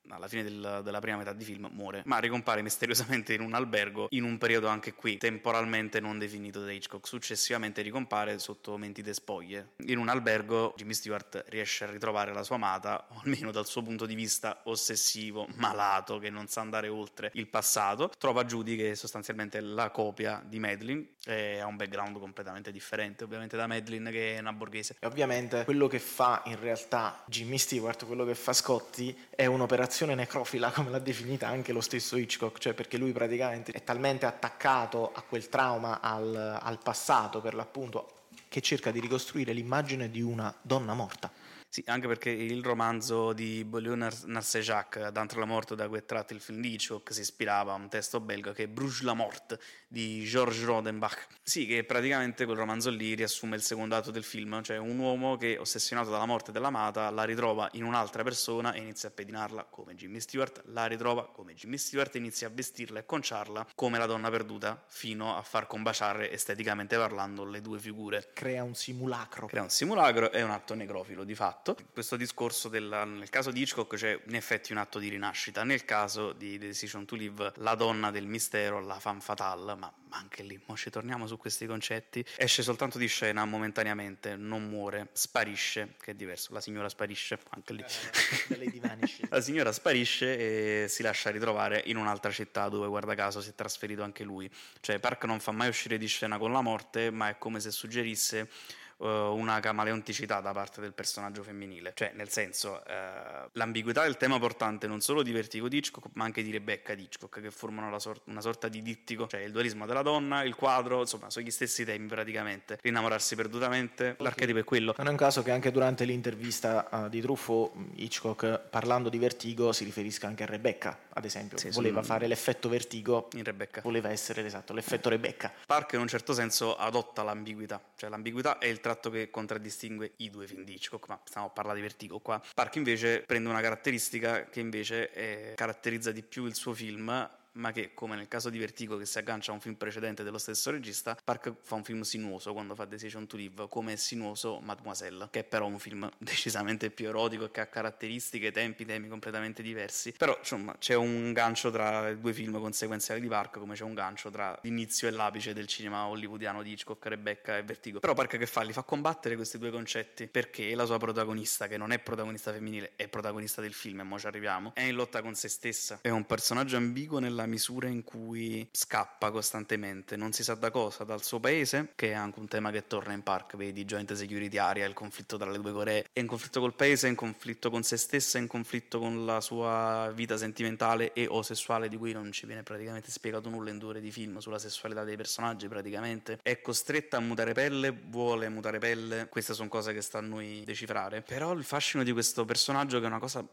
alla fine del, della prima metà di film muore, ma ricompare misteriosamente in un albergo in un periodo anche qui temporalmente non definito da Hitchcock. Successivamente ricompare sotto mentite spoglie. In un albergo Jimmy Stewart riesce a ritrovare la sua amata, o almeno dal suo punto di vista ossessivo, malato, che non sa andare oltre il passato. Trova Judy che è sostanzialmente la copia di Madeline e ha un background completamente differente ovviamente da Madeline che è una borghese. E ovviamente quello che fa in realtà Jimmy Stewart, quello che fa Scotty è un'operazione vocazione necrofila, come l'ha definita anche lo stesso Hitchcock, cioè perché lui praticamente è talmente attaccato a quel trauma, al, al passato per l'appunto, che cerca di ricostruire l'immagine di una donna morta. Sì, anche perché il romanzo di Beaulieu Narcejac, D'entre la morte da cui è tratto il film di Hitchcock, si ispirava a un testo belga che è Bruges la morte di Georges Rodenbach. Sì, che praticamente quel romanzo lì riassume il secondo atto del film, cioè un uomo che, ossessionato dalla morte dell'amata, la ritrova in un'altra persona e inizia a pedinarla come Jimmy Stewart, la ritrova come Jimmy Stewart e inizia a vestirla e conciarla come la donna perduta, fino a far combaciare esteticamente parlando le due figure. Crea un simulacro. Crea un simulacro e un atto necrofilo di fatto fatto. Questo discorso della, nel caso di Hitchcock c'è in effetti un atto di rinascita, nel caso di The Decision to Live la donna del mistero, la femme fatale, ma anche lì, mo ci torniamo su questi concetti, esce soltanto di scena momentaneamente, non muore, sparisce, che è diverso, la signora sparisce, anche lì. Eh, la signora sparisce e si lascia ritrovare in un'altra città dove guarda caso si è trasferito anche lui. Cioè Park non fa mai uscire di scena con la morte, ma è come se suggerisse uh, una camaleonticità da parte del personaggio femminile. Cioè, nel senso, uh, l'ambiguità del tema portante non solo di Vertigo di Hitchcock, ma anche di Rebecca di Hitchcock, che formano sor- una sorta di dittico, cioè il dualismo della donna, il quadro, insomma, sono gli stessi temi praticamente. Rinnamorarsi perdutamente, l'archetipo è quello. Non è un caso che anche durante l'intervista uh, di Truffaut, Hitchcock, parlando di Vertigo, si riferisca anche a Rebecca, ad esempio. Sì, voleva sul... fare l'effetto Vertigo in Rebecca. Voleva essere, esatto, l'effetto Rebecca. Park in un certo senso adotta l'ambiguità, cioè l'ambiguità è il tratto che contraddistingue i due film di Hitchcock, ma stiamo a parlare di Vertigo qua. Park invece prende una caratteristica che invece è, caratterizza di più il suo film ma che, come nel caso di Vertigo che si aggancia a un film precedente dello stesso regista, Park fa un film sinuoso quando fa Decision to Live, come è sinuoso Mademoiselle, che è però un film decisamente più erotico e che ha caratteristiche, tempi, temi completamente diversi. Però, insomma, c'è un gancio tra i due film conseguenziali di Park, come c'è un gancio tra l'inizio e l'apice del cinema hollywoodiano di Hitchcock, Rebecca e Vertigo. Però Park che fa? Li fa combattere questi due concetti, perché la sua protagonista, che non è protagonista femminile, è protagonista del film, e mo ci arriviamo, è in lotta con se stessa. È un personaggio ambiguo nella misura in cui scappa costantemente, non si sa da cosa, dal suo paese, che è anche un tema che torna in park, vedi Joint Security Area, il conflitto tra le due Coree, è in conflitto col paese, è in conflitto con se stessa, è in conflitto con la sua vita sentimentale e o sessuale di cui non ci viene praticamente spiegato nulla in due ore di film sulla sessualità dei personaggi praticamente, è costretta a mutare pelle, vuole mutare pelle, queste sono cose che sta a noi decifrare, però il fascino di questo personaggio che è una cosa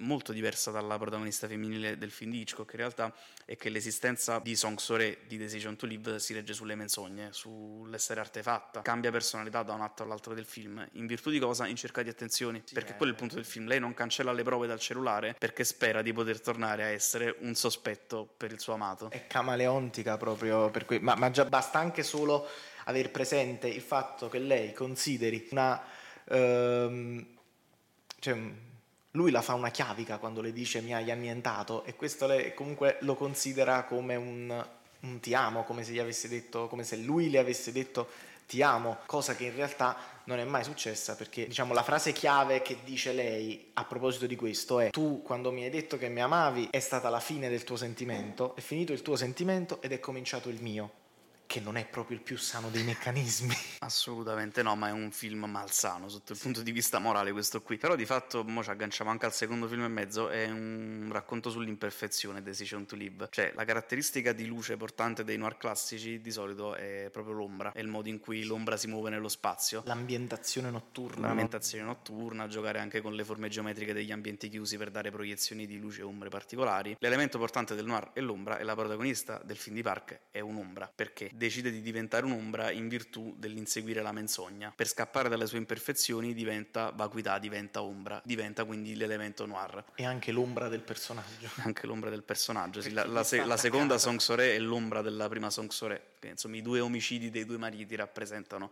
molto diversa dalla protagonista femminile del film di Hitchcock in realtà è che l'esistenza di Song Sore di Decision to Live si regge sulle menzogne, sull'essere artefatta, cambia personalità da un atto all'altro del film, in virtù di cosa? In cerca di attenzioni, sì, perché quello è il punto del film, lei non cancella le prove dal cellulare perché spera di poter tornare a essere un sospetto per il suo amato. È camaleontica proprio per cui, ma, ma già basta anche solo aver presente il fatto che lei consideri una... Um, cioè, lui la fa una chiavica quando le dice mi hai annientato e questo lei comunque lo considera come un, un ti amo, come se, detto, come se lui le avesse detto ti amo, cosa che in realtà non è mai successa perché diciamo la frase chiave che dice lei a proposito di questo è tu quando mi hai detto che mi amavi è stata la fine del tuo sentimento, è finito il tuo sentimento ed è cominciato il mio che non è proprio il più sano dei meccanismi. Assolutamente no, ma è un film malsano sotto il punto di vista morale questo qui. Però di fatto, mo ci agganciamo anche al secondo film e mezzo, è un racconto sull'imperfezione, Decision to Live. Cioè, la caratteristica di luce portante dei noir classici di solito è proprio l'ombra, è il modo in cui l'ombra si muove nello spazio. L'ambientazione notturna. L'ambientazione no? notturna, giocare anche con le forme geometriche degli ambienti chiusi per dare proiezioni di luce e ombre particolari. L'elemento portante del noir è l'ombra e la protagonista del film di Park è un'ombra. Perché? Decide di diventare un'ombra in virtù dell'inseguire la menzogna. Per scappare dalle sue imperfezioni diventa vacuità, diventa ombra, diventa quindi l'elemento noir. E anche l'ombra del personaggio. Anche l'ombra del personaggio, sì. La, la, se, la seconda Song Sore è l'ombra della prima Song Sore. Insomma, i due omicidi dei due mariti rappresentano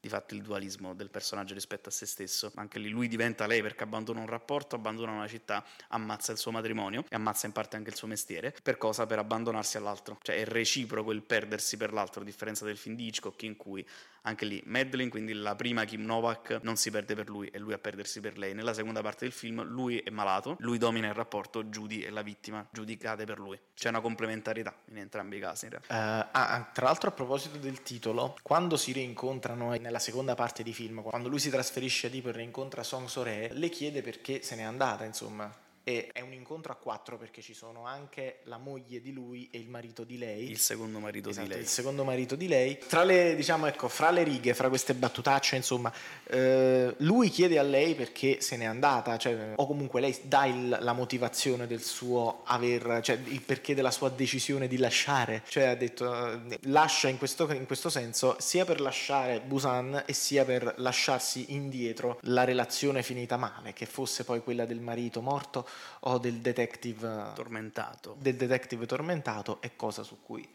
di fatto il dualismo del personaggio rispetto a se stesso. Anche lì lui diventa lei perché abbandona un rapporto, abbandona una città, ammazza il suo matrimonio e ammazza in parte anche il suo mestiere. Per cosa? Per abbandonarsi all'altro. Cioè è reciproco il perdersi per l'altro, a differenza del film di Hitchcock in cui anche lì Madeline, quindi la prima Kim Novak, non si perde per lui e lui a perdersi per lei. Nella seconda parte del film lui è malato, lui domina il rapporto, Judy è la vittima, Judy cade per lui. C'è una complementarietà in entrambi i casi. In realtà. Uh, ah, tra l'altro a proposito del titolo, quando si rincontrano nella seconda parte di film, quando lui si trasferisce tipo e rincontra Song Sore, le chiede perché se n'è andata, insomma e è un incontro a quattro perché ci sono anche la moglie di lui e il marito di lei. Il secondo marito esatto, di lei. Il secondo marito di lei. Tra le, diciamo, ecco, fra le righe, fra queste battutacce, insomma, eh, lui chiede a lei perché se n'è andata, cioè, o comunque lei dà il, la motivazione del suo aver, cioè il perché della sua decisione di lasciare. Cioè ha detto, eh, lascia in questo, in questo senso sia per lasciare Busan e sia per lasciarsi indietro la relazione finita male, che fosse poi quella del marito morto o del detective tormentato. Del detective tormentato è cosa su cui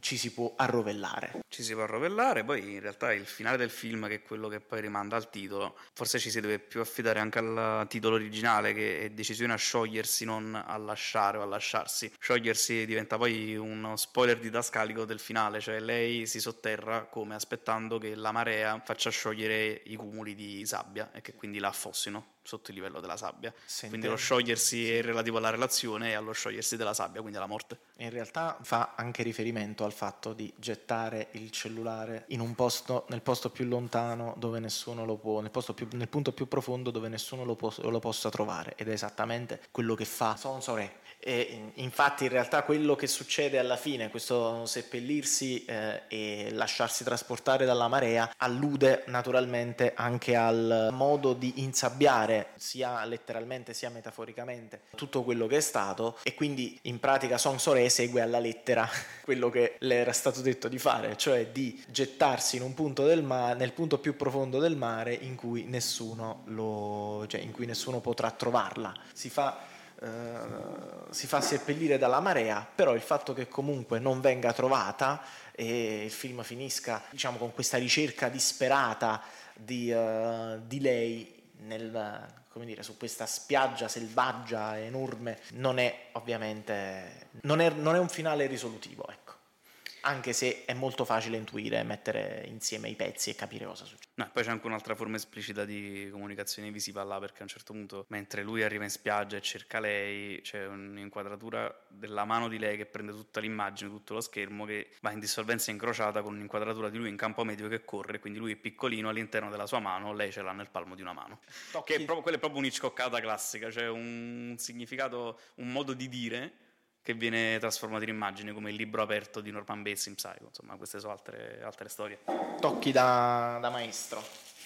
ci si può arrovellare. Ci si può arrovellare, poi in realtà il finale del film, che è quello che poi rimanda al titolo, forse ci si deve più affidare anche al titolo originale, che è decisione a sciogliersi, non a lasciare o a lasciarsi. Sciogliersi diventa poi uno spoiler didascalico del finale, cioè lei si sotterra come aspettando che la marea faccia sciogliere i cumuli di sabbia e che quindi la affossino sotto il livello della sabbia. Sente... Quindi lo sciogliersi è relativo alla relazione e allo sciogliersi della sabbia, quindi alla morte. In realtà fa anche riferimento al fatto di gettare il cellulare in un posto, nel posto più lontano dove nessuno lo può, nel, più, nel punto più profondo dove nessuno lo, può, lo, possa trovare. Ed è esattamente quello che fa Sonsore. E infatti in realtà quello che succede alla fine, questo seppellirsi eh, e lasciarsi trasportare dalla marea, allude naturalmente anche al modo di insabbiare sia letteralmente sia metaforicamente tutto quello che è stato e quindi in pratica Song Sore segue alla lettera quello che le era stato detto di fare, cioè di gettarsi in un punto del mare, nel punto più profondo del mare in cui nessuno lo, cioè in cui nessuno potrà trovarla. Si fa si fa seppellire dalla marea, però il fatto che comunque non venga trovata e il film finisca diciamo, con questa ricerca disperata di, uh, di lei nel, dire, su questa spiaggia selvaggia enorme non è ovviamente non è, non è un finale risolutivo ecco anche se è molto facile intuire, mettere insieme i pezzi e capire cosa succede. No, poi c'è anche un'altra forma esplicita di comunicazione visiva là, perché a un certo punto, mentre lui arriva in spiaggia e cerca lei, c'è un'inquadratura della mano di lei che prende tutta l'immagine, tutto lo schermo, che va in dissolvenza incrociata con un'inquadratura di lui in campo medio che corre, quindi lui è piccolino all'interno della sua mano, lei ce l'ha nel palmo di una mano. Tocchi. Che è proprio, quella è proprio un'iccoccata classica, cioè un significato, un modo di dire che viene trasformato in immagine come il libro aperto di Norman Bates in Psycho, insomma queste sono altre, altre storie. Tocchi da, da, maestro.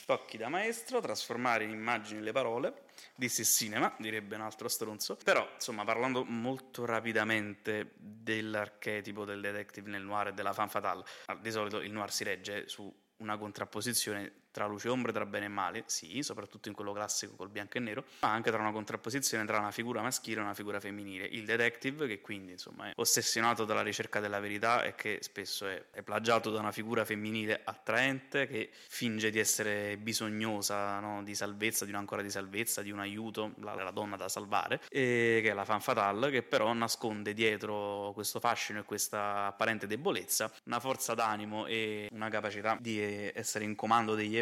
Tocchi da maestro, trasformare in immagini le parole, dissi cinema, direbbe un altro stronzo, però insomma parlando molto rapidamente dell'archetipo del detective nel noir e della fan fatale, di solito il noir si regge su una contrapposizione tra luce e ombre, tra bene e male, sì, soprattutto in quello classico col bianco e nero, ma anche tra una contrapposizione tra una figura maschile e una figura femminile. Il detective, che quindi insomma è ossessionato dalla ricerca della verità e che spesso è, è plagiato da una figura femminile attraente che finge di essere bisognosa no, di salvezza, di un'ancora di salvezza, di un aiuto, la, la donna da salvare, e che è la fan fatale, che però nasconde dietro questo fascino e questa apparente debolezza una forza d'animo e una capacità di essere in comando degli eventi.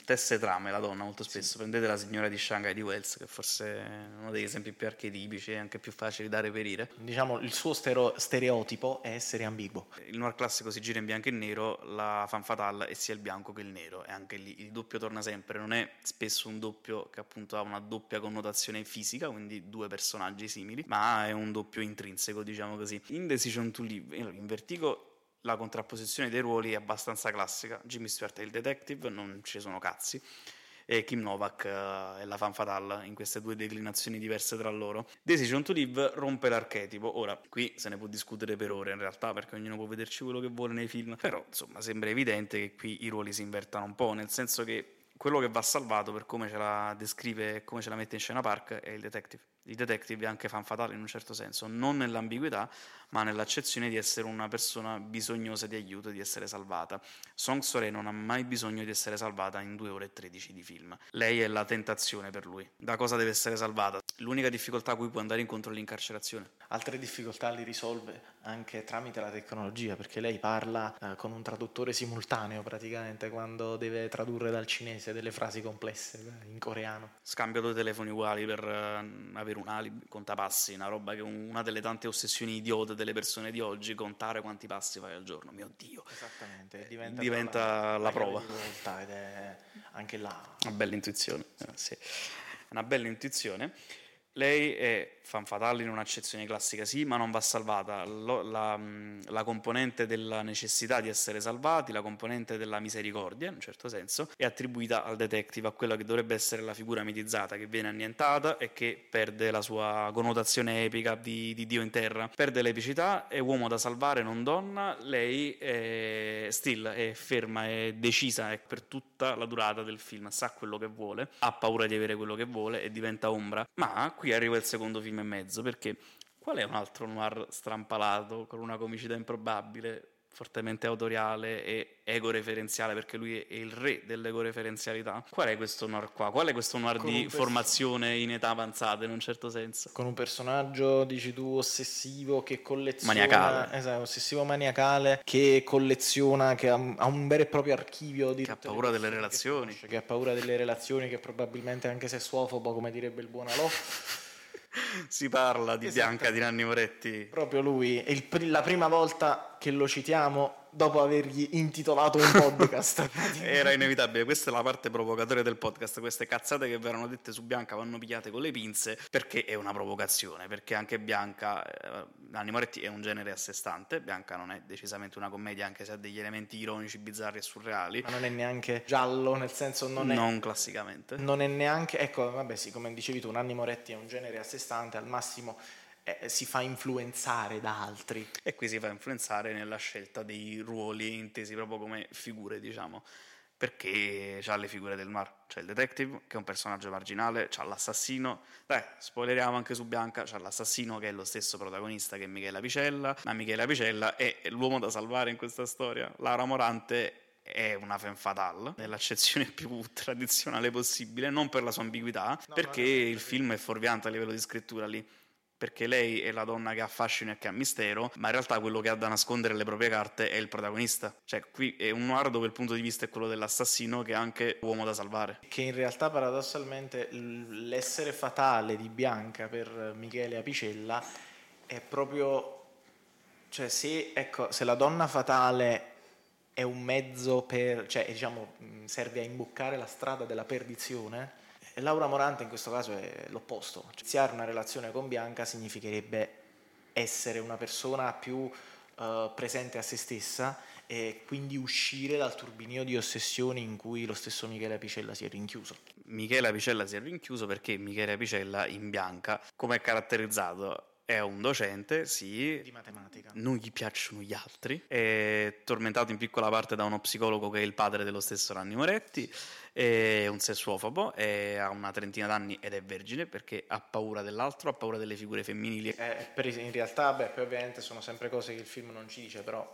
Stesse trame la donna molto spesso. Sì. Prendete la signora di Shanghai di Wells, che forse è uno degli esempi più archetipici e anche più facili da reperire. Diciamo il suo stereo- stereotipo è essere ambiguo. Il noir classico si gira in bianco e nero, la fan fatale è sia il bianco che il nero. E anche lì il doppio torna sempre. Non è spesso un doppio che appunto ha una doppia connotazione fisica, quindi due personaggi simili, ma è un doppio intrinseco, diciamo così. In Decision to Live, in Vertigo la contrapposizione dei ruoli è abbastanza classica. Jimmy Stewart è il detective, non ci sono cazzi, e Kim Novak eh, è la fan fatale in queste due declinazioni diverse tra loro. Decision to Live rompe l'archetipo. Ora, qui se ne può discutere per ore in realtà, perché ognuno può vederci quello che vuole nei film, però insomma sembra evidente che qui i ruoli si invertano un po', nel senso che quello che va salvato per come ce la descrive e come ce la mette in scena Park è il detective il detective è anche fan fatale in un certo senso, non nell'ambiguità, ma nell'accezione di essere una persona bisognosa di aiuto, di essere salvata. Song Sore non ha mai bisogno di essere salvata in 2 ore e 13 di film. Lei è la tentazione per lui. Da cosa deve essere salvata? L'unica difficoltà a cui può andare incontro è l'incarcerazione. Altre difficoltà li risolve anche tramite la tecnologia, perché lei parla eh, con un traduttore simultaneo praticamente quando deve tradurre dal cinese delle frasi complesse eh, in coreano. Scambio due telefoni uguali per uh, avere un alibi, conta passi, una roba che è una delle tante ossessioni idiote delle persone di oggi, contare quanti passi fai al giorno, mio Dio. Esattamente, diventa, diventa la, la, prova. Ed è anche là. Una bella intuizione, eh, sì. Una bella intuizione. Lei è fan fatale in un'accezione classica, sì, ma non va salvata. Lo, la, mm, la, componente della necessità di essere salvati, la componente della misericordia, in un certo senso, è attribuita al detective, a quella che dovrebbe essere la figura mitizzata, che viene annientata e che perde la sua connotazione epica di, di Dio in terra. Perde l'epicità, è uomo da salvare, non donna. Lei è still, è ferma, è decisa è per tutta la durata del film, sa quello che vuole, ha paura di avere quello che vuole e diventa ombra. Ma qui arriva il secondo film e mezzo, perché qual è un altro noir strampalato con una comicità improbabile, fortemente autoriale e ego-referenziale, perché lui è il re dell'ego-referenzialità? Qual è questo noir qua? Qual è questo noir con di formazione in età avanzata, in un certo senso? Con un personaggio, dici tu, ossessivo che colleziona... Maniacale. Esatto, ossessivo maniacale, che colleziona, che ha, un vero e proprio archivio di... Che ha paura delle relazioni. Che, che ha paura delle relazioni, che probabilmente anche se sessuofobo, come direbbe il buon Alò si parla di Bianca di Nanni Moretti. Proprio lui, è il, la prima volta che lo citiamo dopo avergli intitolato un podcast. Era inevitabile, questa è la parte provocatoria del podcast, queste cazzate che verranno dette su Bianca vanno pigliate con le pinze perché è una provocazione, perché anche Bianca, eh, Nanni Moretti è un genere a sé stante, Bianca non è decisamente una commedia anche se ha degli elementi ironici, bizzarri e surreali. Ma non è neanche giallo, nel senso non è... Non classicamente. Non è neanche, ecco, vabbè sì, come dicevi tu, Nanni Moretti è un genere a sé stante, al massimo eh, si fa influenzare da altri. E qui si fa influenzare nella scelta dei ruoli intesi proprio come figure, diciamo. Perché c'ha le figure del mar, c'è il detective che è un personaggio marginale, c'ha l'assassino, dai, spoileriamo anche su Bianca, c'ha l'assassino che è lo stesso protagonista che è Michele Apicella, ma Michele Apicella è l'uomo da salvare in questa storia, Laura Morante è una femme fatale nell'accezione più tradizionale possibile, non per la sua ambiguità, no, perché il film è fuorviante a livello di scrittura lì perché lei è la donna che ha fascino e che ha mistero, ma in realtà quello che ha da nascondere le proprie carte è il protagonista. Cioè, qui è un noir dove il punto di vista è quello dell'assassino che è anche uomo da salvare. Che in realtà paradossalmente l'essere fatale di Bianca per Michele Apicella è proprio... Cioè, se, ecco, se la donna fatale è un mezzo per... cioè, diciamo, serve a imboccare la strada della perdizione Laura Morante in questo caso è l'opposto. Cioè, iniziare una relazione con Bianca significherebbe essere una persona più uh, presente a se stessa e quindi uscire dal turbinio di ossessioni in cui lo stesso Michele Apicella si è rinchiuso. Michele Apicella si è rinchiuso perché Michele Apicella in Bianca, come è caratterizzato, è un docente, sì. Di matematica. Non gli piacciono gli altri. È tormentato in piccola parte da uno psicologo che è il padre dello stesso Ranni Moretti. È un sessuofobo, è, ha una trentina d'anni ed è vergine perché ha paura dell'altro, ha paura delle figure femminili. Eh, per, in realtà, beh, poi ovviamente sono sempre cose che il film non ci dice, però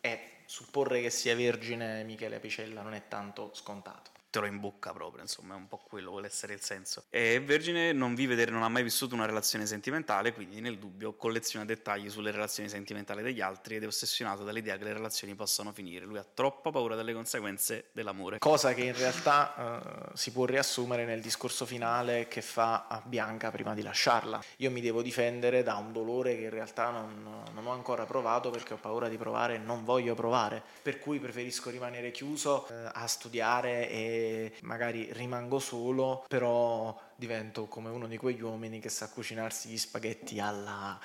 è supporre che sia vergine Michele Apicella non è tanto scontato te lo in bocca proprio, insomma, è un po' quello vuole essere il senso. E Vergine non vive, non ha mai vissuto una relazione sentimentale, quindi nel dubbio colleziona dettagli sulle relazioni sentimentali degli altri ed è ossessionato dall'idea che le relazioni possano finire. Lui ha troppa paura delle conseguenze dell'amore. Cosa che in realtà uh, si può riassumere nel discorso finale che fa a Bianca prima di lasciarla. Io mi devo difendere da un dolore che in realtà non, non ho ancora provato perché ho paura di provare e non voglio provare, per cui preferisco rimanere chiuso uh, a studiare e magari rimango solo, però divento come uno di quegli uomini che sa cucinarsi gli spaghetti alla...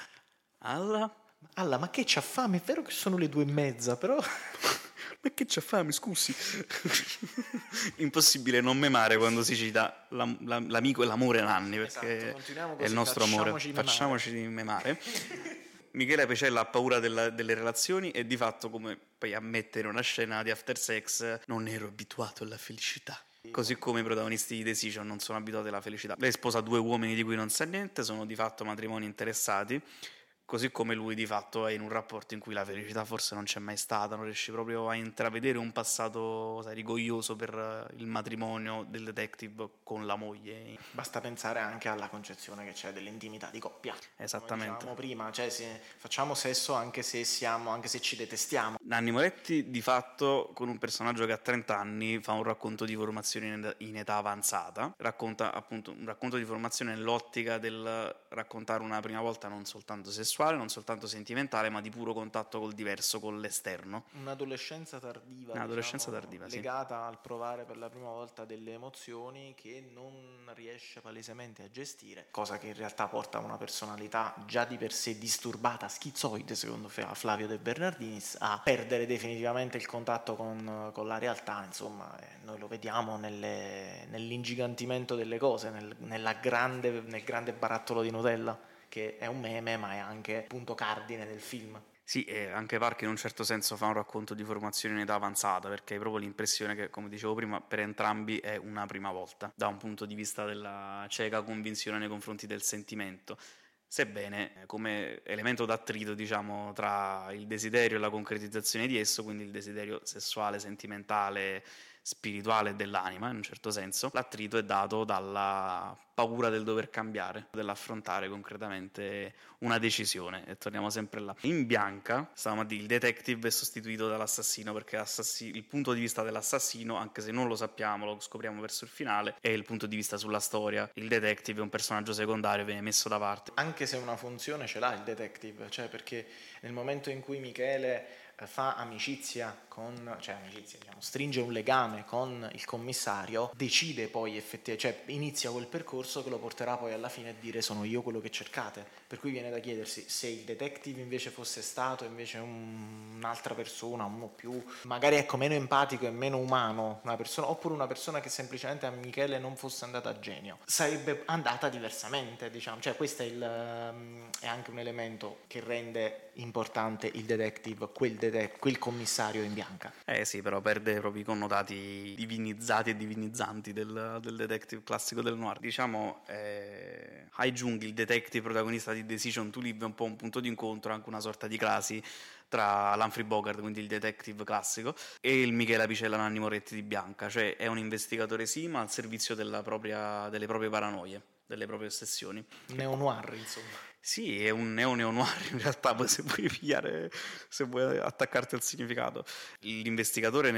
Alla? Alla, ma che c'ha fame? È vero che sono le due e mezza, però... ma che c'ha fame, scusi? Impossibile non memare quando si cita la, la, l'amico e l'amore Nanni, perché esatto, è il nostro amore. Facciamoci memare. Michele Pecella ha paura della, delle relazioni e di fatto, come poi ammette in una scena di After Sex, non ero abituato alla felicità. Così come i protagonisti di Decision non sono abituati alla felicità. Lei sposa due uomini di cui non sa niente, sono di fatto matrimoni interessati Così come lui di fatto è in un rapporto in cui la felicità forse non c'è mai stata, non riesce proprio a intravedere un passato sai, rigoglioso per il matrimonio del detective con la moglie. Basta pensare anche alla concezione che c'è dell'intimità di coppia. Esattamente. Come prima, cioè se facciamo sesso anche se, siamo, anche se ci detestiamo. Nanni Moretti di fatto con un personaggio che a 30 anni fa un racconto di formazione in età avanzata, racconta appunto un racconto di formazione nell'ottica del raccontare una prima volta non soltanto sessuale, non soltanto sentimentale, ma di puro contatto col diverso, con l'esterno. Un'adolescenza tardiva, Un'adolescenza diciamo, tardiva legata sì. al provare per la prima volta delle emozioni che non riesce palesemente a gestire, cosa che in realtà porta a una personalità già di per sé disturbata, schizoide secondo Flavio De Bernardinis, a perdere definitivamente il contatto con, con la realtà, insomma, eh, noi lo vediamo nelle, nell'ingigantimento delle cose, nel, grande, nel grande barattolo di Nutella, che è un meme ma è anche punto cardine del film. Sì, e anche Park in un certo senso fa un racconto di formazione in età avanzata, perché hai proprio l'impressione che, come dicevo prima, per entrambi è una prima volta, da un punto di vista della cieca convinzione nei confronti del sentimento sebbene come elemento d'attrito diciamo, tra il desiderio e la concretizzazione di esso, quindi il desiderio sessuale, sentimentale, spirituale dell'anima in un certo senso, l'attrito è dato dalla paura del dover cambiare, dell'affrontare concretamente una decisione e torniamo sempre là. In bianca, stavamo a dire, il detective è sostituito dall'assassino perché il punto di vista dell'assassino, anche se non lo sappiamo, lo scopriamo verso il finale, è il punto di vista sulla storia. Il detective è un personaggio secondario, viene messo da parte. Anche se una funzione ce l'ha il detective, cioè perché nel momento in cui Michele fa amicizia con, cioè amicizia, diciamo, stringe un legame con il commissario, decide poi effettivamente, cioè inizia quel percorso che lo porterà poi alla fine a dire sono io quello che cercate. Per cui viene da chiedersi se il detective invece fosse stato invece un, un'altra persona, uno più, magari ecco meno empatico e meno umano, una persona, oppure una persona che semplicemente a Michele non fosse andata a genio, sarebbe andata diversamente, diciamo. Cioè questo è, il, ehm, è anche un elemento che rende importante il detective, quel detective, quel commissario in bianca. Eh sì, però perde proprio i connotati divinizzati e divinizzanti del, del detective classico del noir. Diciamo, eh, Hai Jung, il detective protagonista di Decision to Live, è un po' un punto di incontro, anche una sorta di crasi tra l'Humphrey Bogart, quindi il detective classico, e il Michele Apicella Nanni Moretti di Bianca, cioè è un investigatore sì, ma al servizio propria, delle proprie paranoie, delle proprie ossessioni. Neo-noir, insomma. Sì, è un neo-neo-noir in realtà, poi se vuoi pigliare, se vuoi attaccarti al significato. L'investigatore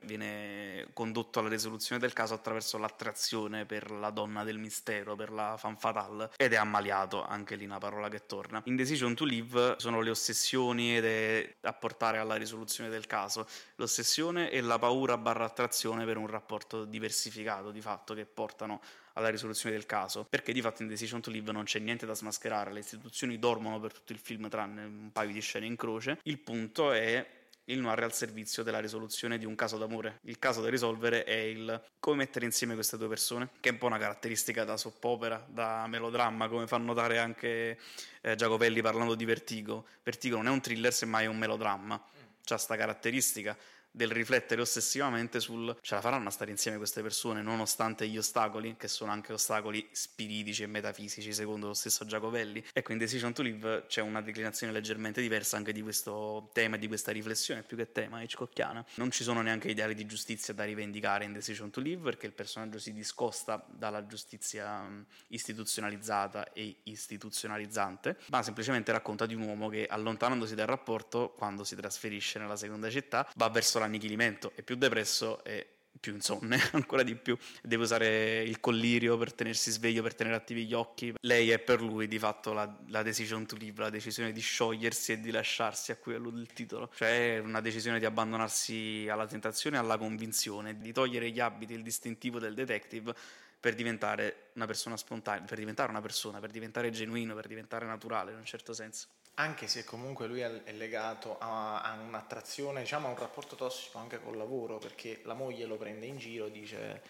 viene condotto alla risoluzione del caso attraverso l'attrazione per la donna del mistero, per la fan fatale, ed è ammaliato, anche lì una parola che torna. In Decision to Live sono le ossessioni ed è a portare alla risoluzione del caso. L'ossessione e la paura barra attrazione per un rapporto diversificato, di fatto, che portano alla risoluzione del caso, perché di fatto in Decision to Live non c'è niente da smascherare, le istituzioni dormono per tutto il film tranne un paio di scene in croce. Il punto è il noir al servizio della risoluzione di un caso d'amore. Il caso da risolvere è il come mettere insieme queste due persone, che è un po' una caratteristica da soppopera, da melodramma, come fa notare anche eh, Giacovelli parlando di Vertigo. Vertigo non è un thriller, semmai è un melodramma. C'ha questa caratteristica del riflettere ossessivamente sul ce la faranno a stare insieme queste persone nonostante gli ostacoli, che sono anche ostacoli spiritici e metafisici secondo lo stesso Giacovelli. Ecco, in Decision to Live c'è una declinazione leggermente diversa anche di questo tema e di questa riflessione, più che tema hitchcockiana. Non ci sono neanche ideali di giustizia da rivendicare in Decision to Live perché il personaggio si discosta dalla giustizia istituzionalizzata e istituzionalizzante, ma semplicemente racconta di un uomo che allontanandosi dal rapporto, quando si trasferisce nella seconda città, va verso la l'annichilimento, è più depresso e più insonne, ancora di più. Deve usare il collirio per tenersi sveglio, per tenere attivi gli occhi. Lei è per lui di fatto la, la decision to live, la decisione di sciogliersi e di lasciarsi, a cui allude il titolo. Cioè una decisione di abbandonarsi alla tentazione alla convinzione, di togliere gli abiti, il distintivo del detective per diventare una persona spontanea, per diventare una persona, per diventare genuino, per diventare naturale in un certo senso anche se comunque lui è legato a, a, un'attrazione, diciamo a un rapporto tossico anche col lavoro, perché la moglie lo prende in giro, dice,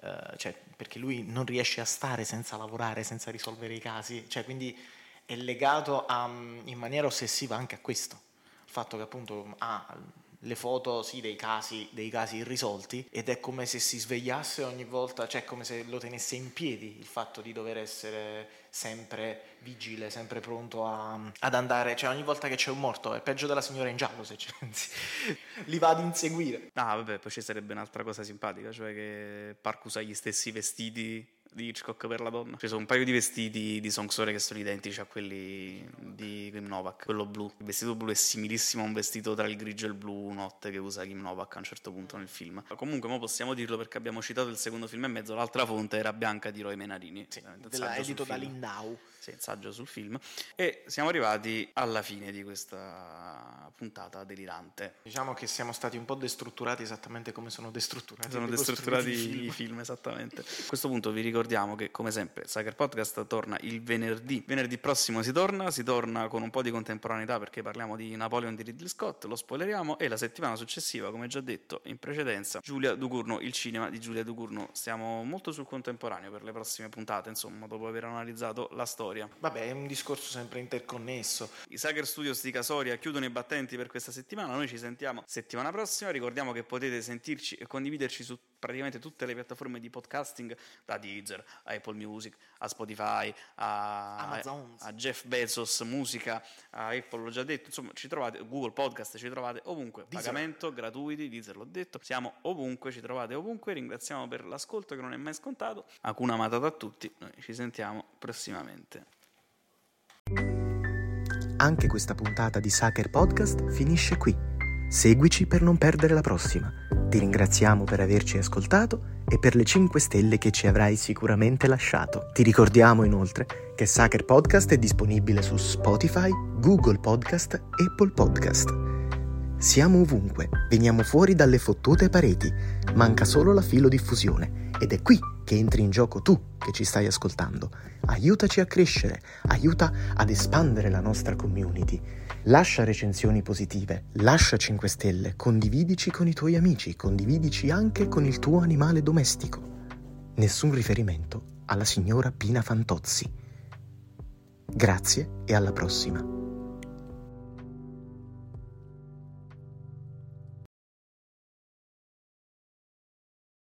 eh, cioè, perché lui non riesce a stare senza lavorare, senza risolvere i casi, cioè, quindi è legato a, in maniera ossessiva anche a questo, il fatto che appunto ha le foto sì, dei, casi, dei casi irrisolti ed è come se si svegliasse ogni volta, cioè come se lo tenesse in piedi il fatto di dover essere sempre vigile, sempre pronto a, ad andare, cioè ogni volta che c'è un morto è peggio della signora in giallo se ci li va ad inseguire. Ah vabbè, poi ci sarebbe un'altra cosa simpatica, cioè che Park usa gli stessi vestiti di Hitchcock per la donna. Ci sono un paio di vestiti di Song Sore che sono identici a quelli di Kim Novak, quello blu. Il vestito blu è similissimo a un vestito tra il grigio e il blu notte che usa Kim Novak a un certo punto nel film. Comunque, mo possiamo dirlo perché abbiamo citato il secondo film e mezzo, l'altra fonte era Bianca di Roy Menarini. Sì, della edito da Lindau. Sì, saggio sul film. E siamo arrivati alla fine di questa puntata delirante. Diciamo che siamo stati un po' destrutturati esattamente come sono destrutturati, sono destrutturati i film. i film. esattamente. A questo punto vi ricordiamo che, come sempre, Sager Podcast torna il venerdì. Venerdì prossimo si torna, si torna con un po' di contemporaneità perché parliamo di Napoleon di Ridley Scott, lo spoileriamo, e la settimana successiva, come già detto in precedenza, Giulia Ducurno, il cinema di Giulia Ducurno. Stiamo molto sul contemporaneo per le prossime puntate, insomma, dopo aver analizzato la storia storia. Vabbè, è un discorso sempre interconnesso. I Sager Studios di Casoria chiudono i battenti per questa settimana. Noi ci sentiamo settimana prossima. Ricordiamo che potete sentirci e condividerci su praticamente tutte le piattaforme di podcasting, da Deezer a Apple Music, a Spotify, a, a Jeff Bezos Musica, a Apple, l'ho già detto. Insomma, ci trovate Google Podcast, ci trovate ovunque. Deezer. Pagamento gratuiti, Deezer l'ho detto. Siamo ovunque, ci trovate ovunque. Ringraziamo per l'ascolto che non è mai scontato. Acuna matata a tutti. Noi ci sentiamo prossimamente. Anche questa puntata di Sacher Podcast finisce qui. Seguici per non perdere la prossima. Ti ringraziamo per averci ascoltato e per le 5 stelle che ci avrai sicuramente lasciato. Ti ricordiamo inoltre che Sacher Podcast è disponibile su Spotify, Google Podcast e Apple Podcast. Siamo ovunque, veniamo fuori dalle fottute pareti, manca solo la filodiffusione ed è qui che entri in gioco tu che ci stai ascoltando. Aiutaci a crescere, aiuta ad espandere la nostra community. Lascia recensioni positive, lascia 5 stelle, condividici con i tuoi amici, condividici anche con il tuo animale domestico. Nessun riferimento alla signora Pina Fantozzi. Grazie e alla prossima.